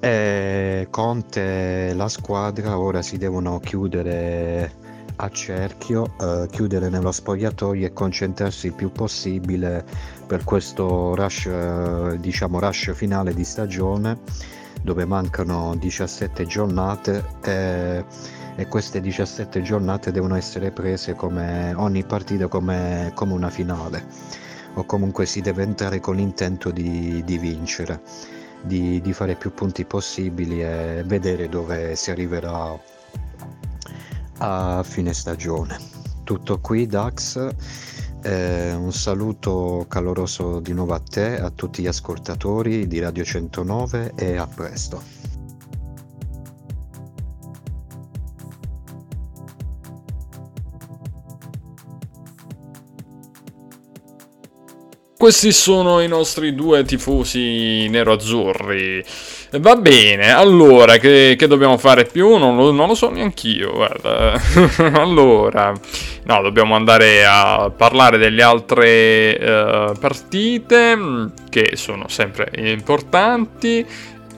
E Conte e la squadra ora si devono chiudere a cerchio, eh, chiudere nello spogliatoio e concentrarsi il più possibile per questo rush, eh, diciamo rush finale di stagione dove mancano 17 giornate. E e queste 17 giornate devono essere prese come ogni partita come, come una finale o comunque si deve entrare con l'intento di, di vincere di, di, fare più punti possibili e vedere dove si arriverà a fine stagione. Tutto qui Dax. Eh, un saluto caloroso di nuovo a te a tutti gli ascoltatori di Radio 109 e a presto Questi sono i nostri due tifosi nero-azzurri. Va bene, allora, che, che dobbiamo fare più? Non lo, non lo so neanch'io, guarda. allora, no, dobbiamo andare a parlare delle altre uh, partite, che sono sempre importanti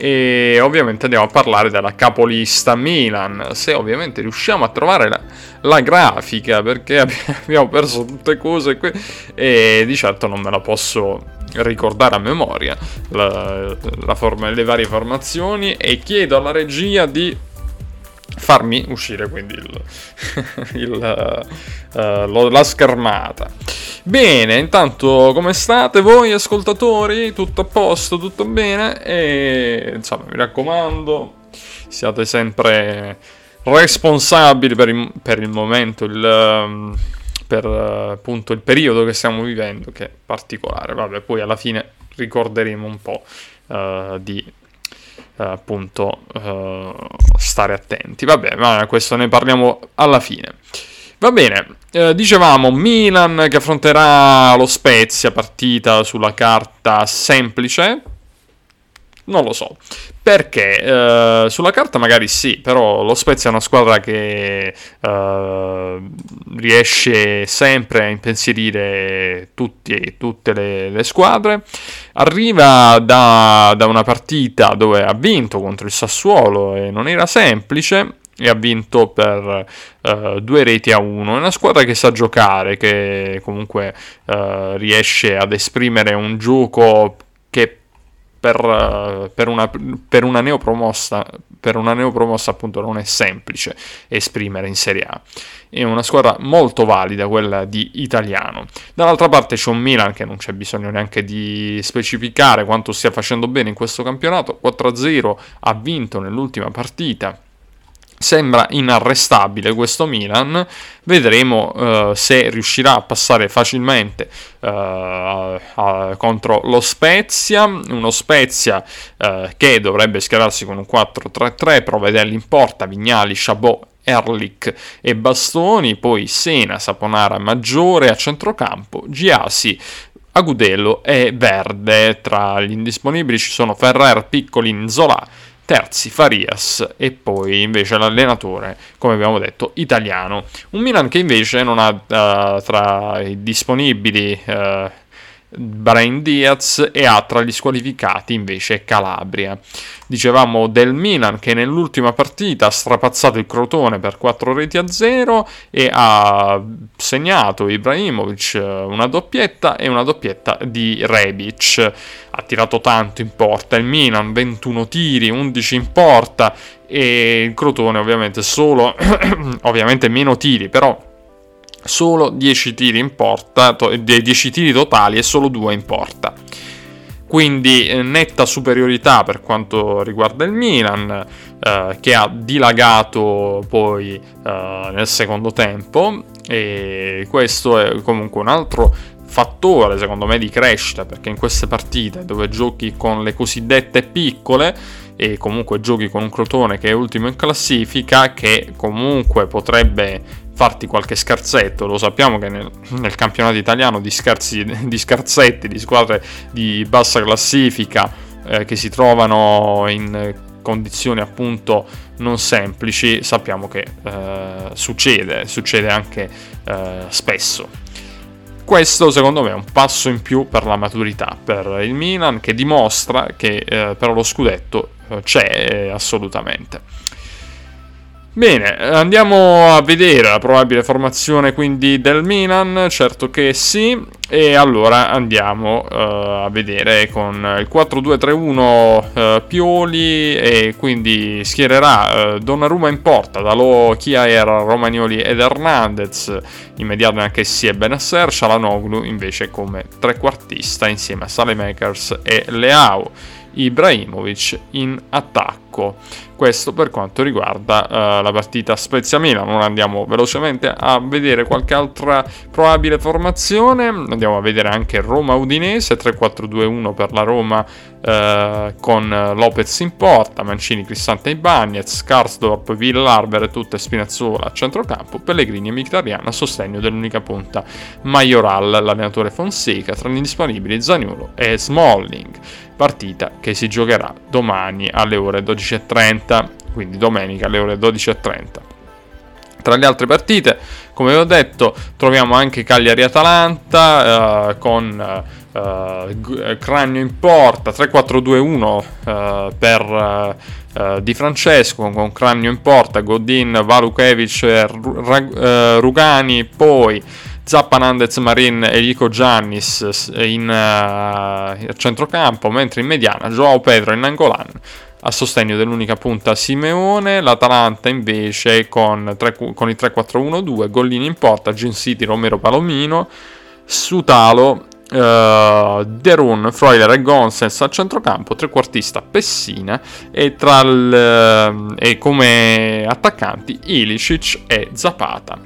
e ovviamente andiamo a parlare della capolista Milan, se ovviamente riusciamo a trovare la, la grafica perché abbiamo perso tutte cose qui e di certo non me la posso ricordare a memoria la, la forma, le varie formazioni. E chiedo alla regia di farmi uscire quindi il, il, uh, la schermata. Bene, intanto come state voi ascoltatori? Tutto a posto, tutto bene? E insomma, mi raccomando, siate sempre responsabili per il, per il momento, il, um, per appunto il periodo che stiamo vivendo, che è particolare. Vabbè, poi alla fine ricorderemo un po' uh, di appunto uh, stare attenti. Vabbè, ma questo ne parliamo alla fine. Va bene, eh, dicevamo Milan che affronterà lo Spezia, partita sulla carta semplice. Non lo so. Perché? Eh, sulla carta magari sì, però lo Spezia è una squadra che eh, riesce sempre a impensierire tutti, tutte le, le, squadre. Arriva da, da una partita dove ha vinto contro il Sassuolo e non era semplice e ha vinto per uh, due reti a uno. È una squadra che sa giocare, che comunque uh, riesce ad esprimere un gioco che per, uh, per, una, per, una, neopromossa, per una neopromossa appunto non è semplice esprimere in Serie A. È una squadra molto valida quella di Italiano. Dall'altra parte c'è un Milan che non c'è bisogno neanche di specificare quanto stia facendo bene in questo campionato. 4-0 ha vinto nell'ultima partita Sembra inarrestabile questo Milan, vedremo uh, se riuscirà a passare facilmente uh, uh, contro lo Spezia, uno Spezia che dovrebbe schierarsi con un 4-3-3, Provedelli in porta, Vignali, Chabot Erlich e Bastoni, poi Sena, Saponara, Maggiore a centrocampo, Giasi, Agudelo e Verde. Tra gli indisponibili ci sono Ferrer, Piccolin, Zola terzi Farias e poi invece l'allenatore, come abbiamo detto, italiano. Un Milan che invece non ha uh, tra i disponibili uh, Brian Diaz e ha tra gli squalificati invece Calabria. Dicevamo del Milan che nell'ultima partita ha strapazzato il Crotone per 4 reti a 0 e ha segnato Ibrahimovic una doppietta e una doppietta di Rebic. Ha tirato tanto in porta il Milan, 21 tiri, 11 in porta e il Crotone ovviamente solo, ovviamente meno tiri, però solo 10 tiri in porta, to- 10 tiri totali e solo 2 in porta. Quindi eh, netta superiorità per quanto riguarda il Milan, eh, che ha dilagato poi eh, nel secondo tempo e questo è comunque un altro fattore secondo me di crescita perché in queste partite dove giochi con le cosiddette piccole e comunque giochi con un Crotone che è ultimo in classifica che comunque potrebbe farti qualche scherzetto. Lo sappiamo che nel, nel campionato italiano di, scherzi, di, scherzetti, di squadre di bassa classifica eh, che si trovano in condizioni appunto non semplici, sappiamo che eh, succede, succede anche eh, spesso. Questo secondo me è un passo in più per la maturità per il Milan che dimostra che eh, però lo scudetto eh, c'è eh, assolutamente. Bene, andiamo a vedere la probabile formazione quindi del Milan, certo che sì, e allora andiamo uh, a vedere con il 4-2-3-1 uh, Pioli e quindi schiererà uh, Donnarumma in porta, Dalò, Chiaer, Romagnoli ed Hernandez, immediato anche sì e Benasser, Shalanoglu invece come trequartista insieme a Salemakers e Leao. Ibrahimovic in attacco. Questo per quanto riguarda uh, la partita Spezia-Milan. Ora andiamo velocemente a vedere qualche altra probabile formazione. Andiamo a vedere anche Roma-Udinese, 3-4-2-1 per la Roma uh, con Lopez in porta, Mancini, Cristante e Bagnez, Karsdorp, Villarber tutte Spinazzola a centrocampo, Pellegrini e Mkhitaryan a sostegno dell'unica punta Majoral, l'allenatore Fonseca, tra gli indisponibili Zaniolo e Smalling partita che si giocherà domani alle ore 12.30, quindi domenica alle ore 12.30. Tra le altre partite, come ho detto, troviamo anche Cagliari-Atalanta eh, con eh, Cranio in porta, 3-4-2-1 eh, per eh, Di Francesco con Cranio in porta, Godin, Valukevic, eh, Rugani, poi Zappa Nandez Marin e Lico Giannis in uh, centrocampo, mentre in mediana Joao Pedro e Nangolan a sostegno dell'unica punta Simeone, l'Atalanta invece con, tre, con il 3-4-1-2, Gollini in porta, Gin City, Romero Palomino, Sutalo, uh, Derun, Freuler e Gonsens a centrocampo, trequartista Pessina e, tra il, e come attaccanti Ilicic e Zapata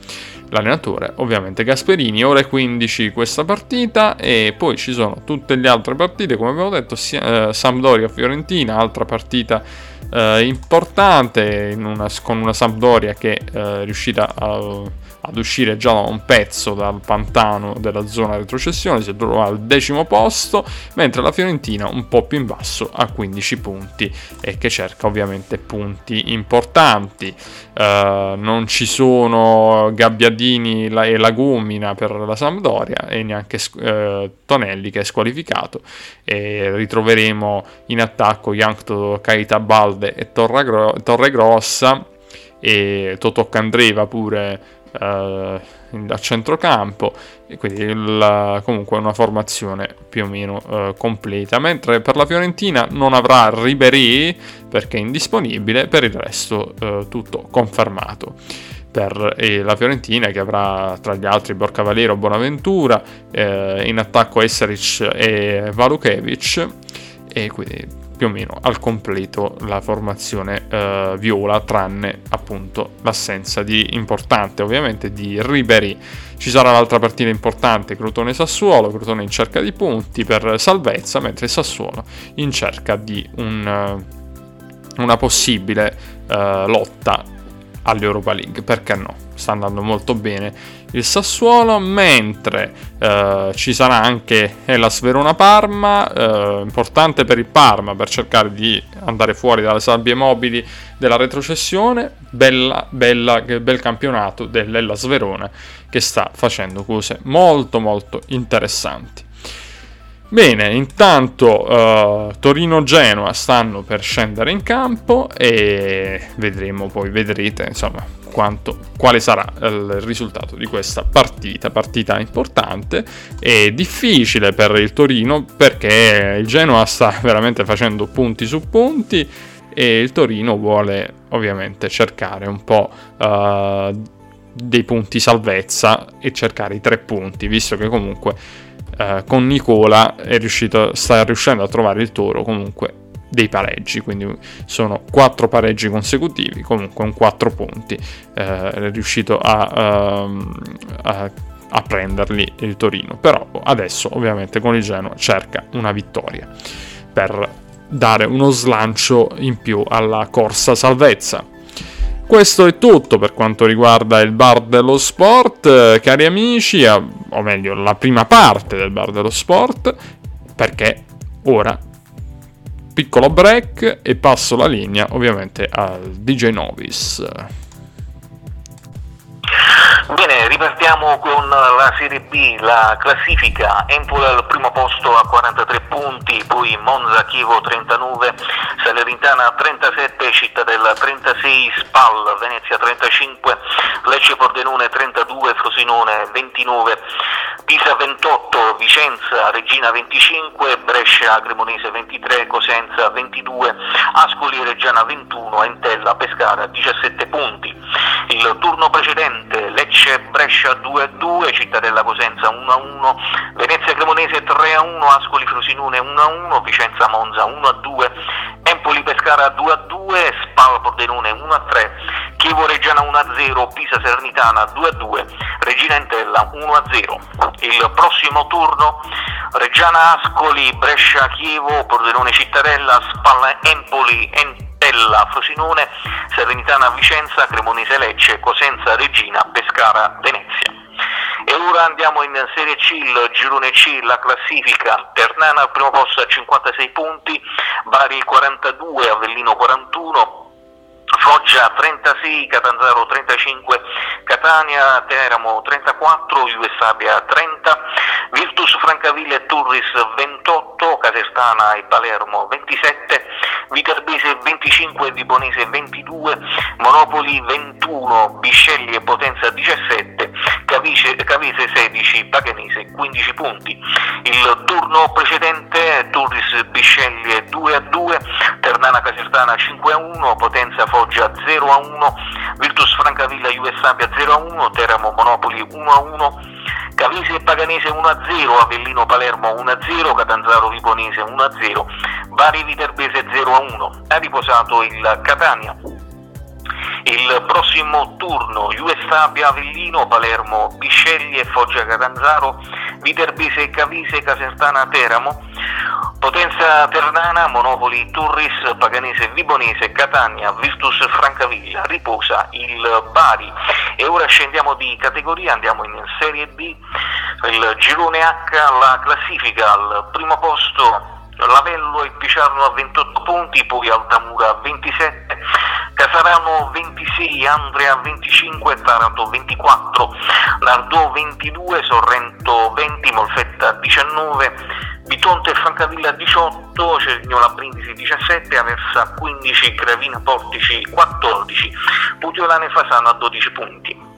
l'allenatore ovviamente Gasperini, ore 15 questa partita e poi ci sono tutte le altre partite come abbiamo detto, eh, Sampdoria-Fiorentina, altra partita eh, importante una, con una Sampdoria che eh, è riuscita a ad uscire già un pezzo dal pantano della zona retrocessione, si trova al decimo posto, mentre la Fiorentina un po' più in basso a 15 punti e che cerca ovviamente punti importanti. Uh, non ci sono Gabbiadini e Lagumina per la Sampdoria e neanche uh, Tonelli che è squalificato e ritroveremo in attacco Yankto Caita Balde e Torregro- Torregrossa e Totò Candreva pure uh, a centrocampo e quindi il, comunque una formazione più o meno uh, completa. Mentre per la Fiorentina non avrà Ribery perché è indisponibile per il resto uh, tutto confermato. Per la Fiorentina che avrà tra gli altri Borca Valero Bonaventura eh, in attacco Esseric e Valukevic e quindi più o meno al completo la formazione eh, viola, tranne appunto l'assenza di importante ovviamente di Ribery. Ci sarà l'altra partita importante, Crotone-Sassuolo, Crotone in cerca di punti per salvezza, mentre Sassuolo in cerca di un, una possibile eh, lotta all'Europa League, perché no? Sta andando molto bene il Sassuolo, mentre eh, ci sarà anche Hellas Verona-Parma, eh, importante per il Parma per cercare di andare fuori dalle sabbie mobili della retrocessione, bella, bella, bel campionato dell'Hellas Verona che sta facendo cose molto molto interessanti. Bene, intanto uh, Torino-Genoa stanno per scendere in campo e vedremo poi, vedrete insomma quanto, quale sarà il risultato di questa partita, partita importante e difficile per il Torino perché il Genoa sta veramente facendo punti su punti e il Torino vuole ovviamente cercare un po' uh, dei punti salvezza e cercare i tre punti, visto che comunque uh, con Nicola riuscito, sta riuscendo a trovare il Toro comunque dei pareggi, quindi sono quattro pareggi consecutivi, comunque un 4 punti, eh, è riuscito a, um, a, a, prenderli il Torino, però adesso ovviamente con il Genoa cerca una vittoria per dare uno slancio in più alla corsa salvezza. Questo è tutto per quanto riguarda il bar dello sport, eh, cari amici, o meglio la prima parte del bar dello sport, perché ora piccolo break e passo la linea ovviamente al DJ Novis. Bene, ripartiamo con la Serie B, la classifica, Empoli al primo posto a 43 punti, poi Monza, Chievo 39, Salernitana 37, Cittadella 36, Spal, Venezia 35, Lecce Pordenone 32, Frosinone 29, Pisa 28, Vicenza, Regina 25, Brescia, Cremonese 23, Cosenza 22, Ascoli, Reggiana 21, Entella, Pescara 17 punti. Il turno precedente Lecce, Brescia 2-2, Cittadella Cosenza 1-1, Venezia Cremonese 3-1, Ascoli Frosinone 1-1, Vicenza Monza 1-2, Empoli Pescara 2-2, Spal Pordenone 1-3, Chievo Reggiana 1-0, Pisa Sernitana 2-2, Regina Entella 1-0. Il prossimo turno Reggiana Ascoli, Brescia Chievo, Entella Frosinone, Serenitana Vicenza, Cremonese Lecce, Cosenza Regina, Pescara Venezia. E ora andiamo in Serie C, il girone C, la classifica. Ternana al primo posto a 56 punti, Bari 42, Avellino 41, Foggia 36, Catanzaro 35, Catania, Teramo 34, Juvessabia 30, Virtus Francavilla e Turris 28, Casertana e Palermo 27, Viterbese 25, Vibonese 22, Monopoli 21, Biscelli e Potenza 17, Cavice, Cavese 16, Paganese 15 punti. Il turno precedente Turris Biscelli 2 a 2, Ternana Casertana 5 a 1, Potenza Foggia 0 a 1, Virtus Francavilla Juve Sabia 0 a 1, Teramo Monopoli 1 a 1, Cavese e Paganese 1 a 0, Avellino Palermo 1 a 0, Catanzaro Vibonese 1 a 0, Bari Viterbese 0 a 1. Ha riposato il Catania. Il prossimo turno Juve Stabia Avellino, Palermo Bisceglie Foggia Catanzaro, Viterbese Cavise Casertana Teramo, Potenza Ternana, Monopoli Turris, Paganese Vibonese, Catania, Virtus Francaviglia, riposa il Bari. E ora scendiamo di categoria, andiamo in Serie B, il girone H, la classifica al primo posto Lavello e Piciarno a 28 punti, poi Altamura a 27, Casarano 26, Andrea 25, Taranto 24, Nardò 22, Sorrento 20, Molfetta 19, Bitonte e Francavilla 18, Cerignola Brindisi 17, Aversa 15, Gravina Portici 14, Pudiolane Fasano a 12 punti.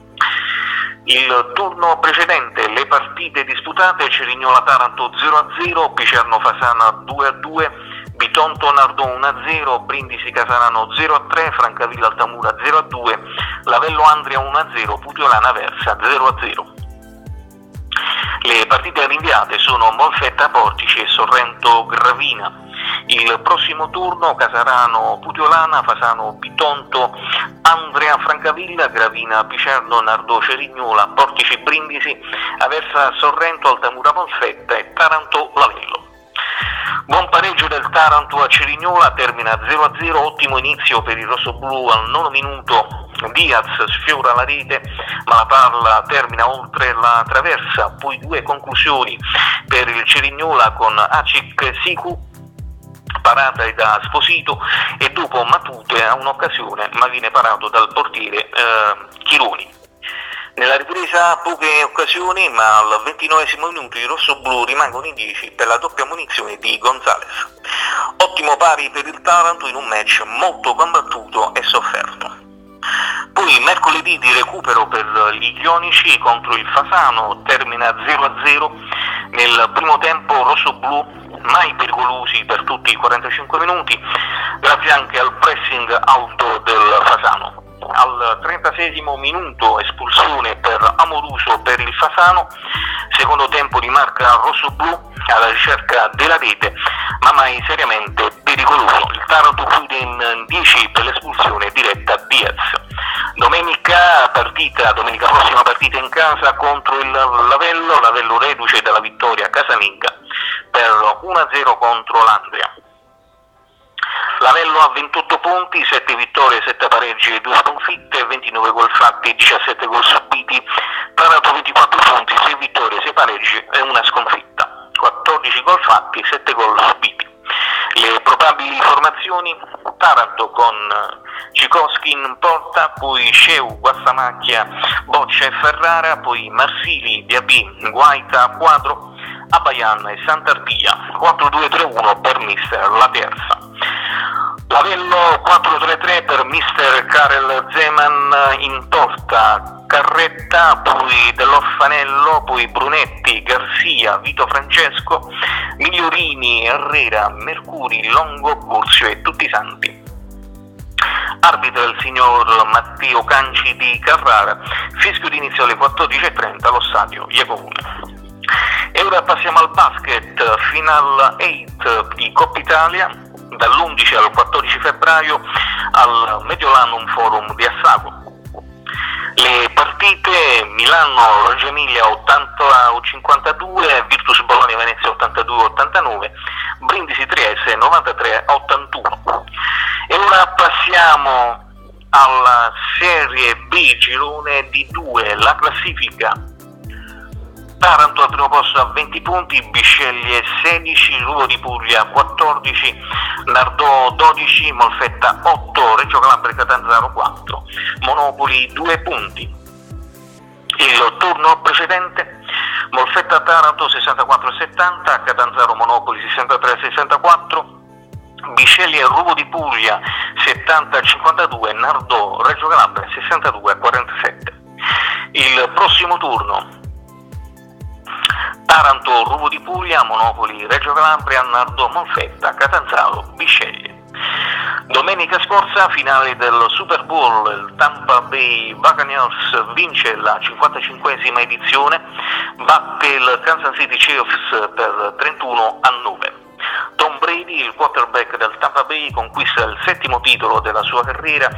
Il turno precedente, le partite disputate, Cerignola Taranto 0-0, Picerno Fasana 2-2, Bitonto Nardo 1-0, Brindisi Casarano 0-3, Francavilla Altamura 0-2, Lavello Andria 1-0, Putiolana Versa 0-0. Le partite rinviate sono Molfetta Portici e Sorrento Gravina. Il prossimo turno Casarano Putiolana, Fasano Bitonto, Andrea Francavilla, Gravina Picerno, Nardo Cerignola, Portici Brindisi, Aversa Sorrento, Altamura Molfetta e Taranto Lavello. Buon pareggio del Taranto a Cerignola, termina 0-0, ottimo inizio per il rossoblu al nono minuto. Diaz sfiora la rete, ma la palla termina oltre la traversa, poi due conclusioni per il Cerignola con Acic Siku parata da Sposito e dopo Matute ha un'occasione ma viene parato dal portiere eh, Chironi. Nella ripresa poche occasioni, ma al 29 minuto i rossoblù rimangono in 10 per la doppia munizione di Gonzales. Ottimo pari per il Taranto in un match molto combattuto e sofferto. Poi mercoledì di recupero per gli Ionici contro il Fasano, termina 0-0 nel primo tempo rossoblù mai pericolosi per tutti i 45 minuti, grazie anche al pressing alto del Fasano al 36 minuto espulsione per Amoruso per il Fasano, secondo tempo di marca rosso-blu alla ricerca della rete, ma mai seriamente pericoloso. Il Taranto chiude in 10 per l'espulsione diretta a Diaz. Domenica partita, domenica prossima partita in casa contro il Lavello, Lavello reduce dalla vittoria casalinga per 1-0 contro l'Andria. Lavello ha 28 punti, 7 vittorie, 7 pareggi e 2 sconfitte, 29 gol fatti, 17 gol subiti, Taranto 24 punti, 6 vittorie, 6 pareggi e una sconfitta, 14 gol fatti, 7 gol subiti. Le probabili formazioni, Taranto con Cicoschi in porta, poi Sceu, Guassamacchia, Boccia e Ferrara, poi Marsili, Diabì, Guaita, Quadro, Abayan e Sant'Arpia, 4-2-3-1 per mister la terza. Lavello 4-3-3 per mister Karel Zeman in porta, Carretta, poi dell'Orfanello, poi Brunetti, Garzia, Vito Francesco, Migliorini, Herrera, Mercuri, Longo, Burzio e tutti i santi. Arbitro il signor Matteo Canci di Carrara, fischio di inizio alle 14.30 allo stadio Iacovone. E ora passiamo al basket, final 8 di Coppa Italia, dall'11 al 14 febbraio al Mediolanum Forum di Assago. Le partite Milano Reggio Emilia 80-52, Virtus Bologna Venezia 82-89, Brindisi Trieste 93-81. E ora passiamo alla Serie B girone di 2, la classifica Taranto al primo posto a 20 punti, Bisceglie 16, Ruvo di Puglia 14, Nardò 12, Molfetta 8, Reggio Calabria Catanzaro 4, Monopoli 2 punti. Il turno precedente Molfetta Taranto 64-70, Catanzaro Monopoli 63-64, Bisceglie Ruvo di Puglia 70-52, Nardò Reggio Calabria 62-47. Il prossimo turno Taranto, Ruvo di Puglia, Monopoli, Reggio Calabria, Nardò, Monfetta, Catanzaro, Bisceglie. Domenica scorsa, finale del Super Bowl, il Tampa Bay Buccaneers vince la 55esima edizione, batte il Kansas City Chiefs per 31 a 9. Tom Brady, il quarterback del Tampa Bay, conquista il settimo titolo della sua carriera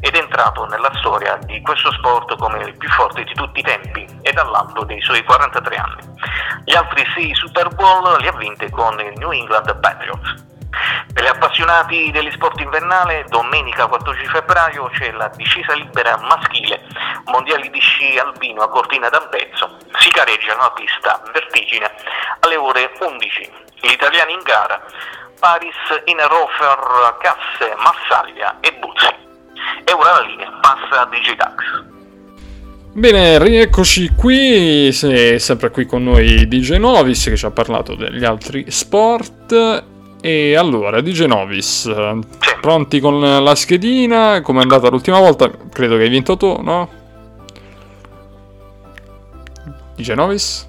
ed è entrato nella storia di questo sport come il più forte di tutti i tempi e dall'alto dei suoi 43 anni. Gli altri sei Super Bowl li ha vinti con il New England Patriots. Per gli appassionati degli sport invernale, domenica 14 febbraio c'è la discesa libera maschile, mondiali di sci alpino a Cortina d'Ampezzo. Si gareggiano a pista vertigine alle ore 11. Gli italiani in gara, Paris, Innerhofer, Casse, Massaglia e Buzzi. E ora la linea passa a Digitax. Bene, rieccoci qui, sei sempre qui con noi DJ Novis che ci ha parlato degli altri sport. E allora, DJ Novis, pronti con la schedina? Come è andata l'ultima volta? Credo che hai vinto tu, no? DJ Novis?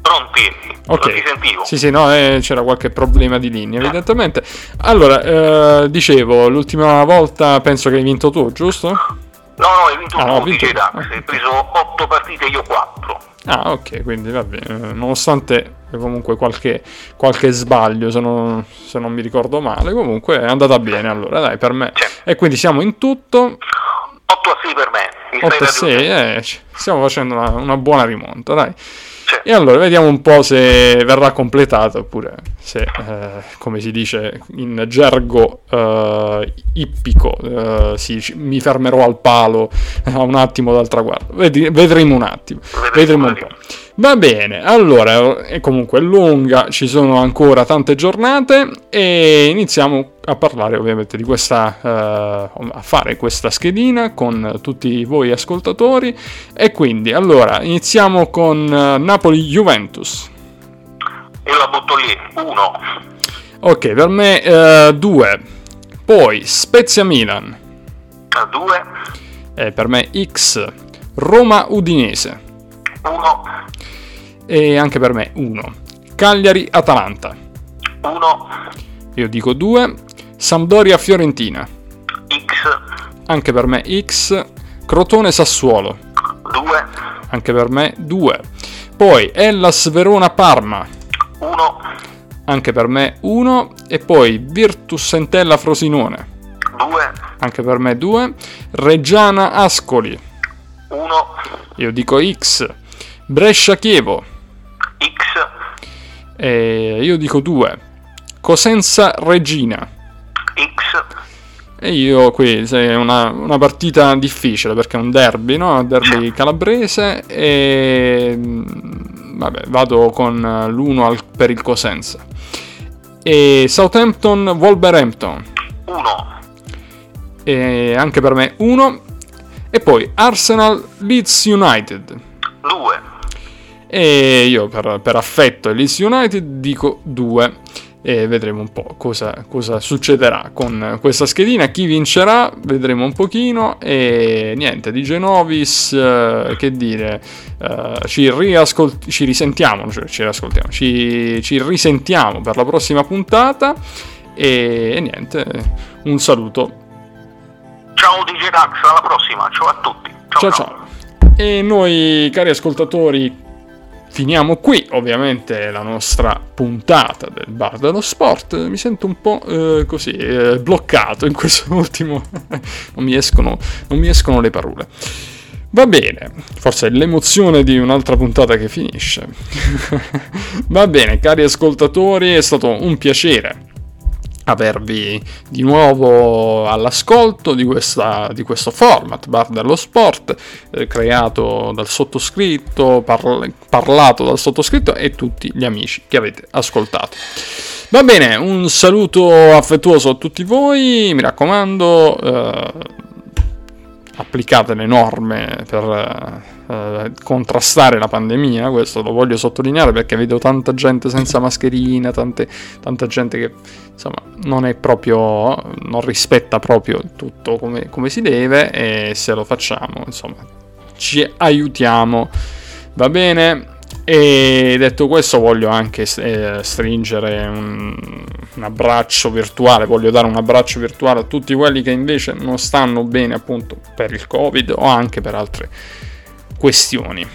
Pronti? Ok. Ti sentivo. Sì, sì, no, eh, c'era qualche problema di linea, evidentemente. Allora, eh, dicevo, l'ultima volta penso che hai vinto tu, giusto? No, no, hai vinto Ah, tu, vinto- Dax. ah. Hai preso 8 partite, io 4. Ah, ok, quindi va bene. Nonostante comunque qualche, qualche sbaglio, se non, se non mi ricordo male, comunque è andata bene allora, dai, per me. Sì. E quindi siamo in tutto 8 a 6 per me. Mi 8 a stai 6, raggiungendo. eh, stiamo facendo una, una buona rimonta, dai. Sì. E allora vediamo un po' se verrà completata oppure se, eh, come si dice in gergo eh, ippico, eh, sì, mi fermerò al palo a un attimo dal traguardo. Vedi- vedremo un attimo, Vedremo, un po'. Va bene, allora è comunque lunga, ci sono ancora tante giornate e iniziamo a parlare ovviamente di questa, eh, a fare questa schedina con tutti voi ascoltatori e quindi allora iniziamo con eh, Napoli-Juventus. Io la butto lì. 1. Ok, per me 2, poi Spezia-Milan, 2. e per me X, Roma-Udinese 1. e anche per me 1, Cagliari-Atalanta, 1. io dico 2, Sampdoria-Fiorentina, X. anche per me X, Crotone-Sassuolo, 2. anche per me 2, poi Hellas Verona-Parma, 1. anche per me 1, e poi Virtus Entella-Frosinone, 2. anche per me 2, Reggiana-Ascoli, 1. io dico X, Brescia-Chievo, X. e io dico 2, Cosenza-Regina, X. E io qui è una, una partita difficile perché è un derby, no? Derby calabrese e mm, vabbè, vado con l'1 al- per il Cosenza. E Southampton Wolverhampton 1. e anche per me 1 e poi Arsenal Leeds United. 2. E io per, per affetto Leeds United dico 2 e vedremo un po' cosa, cosa succederà con questa schedina. Chi vincerà vedremo un pochino e niente, di Genovis, eh, che dire, eh, ci, riascolt- ci risentiamo, cioè ci riascoltiamo, ci, ci risentiamo per la prossima puntata e, e niente, un saluto. Ciao DJ Dax, alla prossima. Ciao a tutti. Ciao ciao. E noi, cari ascoltatori, finiamo qui ovviamente la nostra puntata del bar dello sport. Mi sento un po' eh, così eh, bloccato in questo ultimo. non, mi escono, non mi escono le parole. Va bene, forse è l'emozione di un'altra puntata che finisce. Va bene, cari ascoltatori, è stato un piacere avervi di nuovo all'ascolto di, questa, di questo format Bar dello Sport eh, creato dal sottoscritto, parla- parlato dal sottoscritto e tutti gli amici che avete ascoltato. Va bene, un saluto affettuoso a tutti voi, mi raccomando, eh, applicate le norme per eh, contrastare la pandemia, questo lo voglio sottolineare perché vedo tanta gente senza mascherina, tante, tanta gente che insomma non è proprio, non rispetta proprio tutto come, come si deve e se lo facciamo insomma ci aiutiamo, va bene? E detto questo voglio anche eh, stringere un, un abbraccio virtuale, voglio dare un abbraccio virtuale a tutti quelli che invece non stanno bene appunto per il Covid o anche per altre questioni.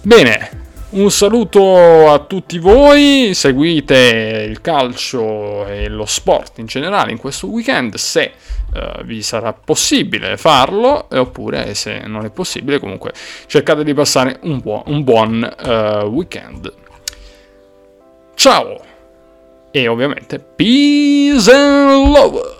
Bene, un saluto a tutti voi, seguite il calcio e lo sport in generale in questo weekend se eh, vi sarà possibile farlo eh, oppure se non è possibile comunque cercate di passare un, buon, un buon eh, weekend. Ciao! E ovviamente peace and love!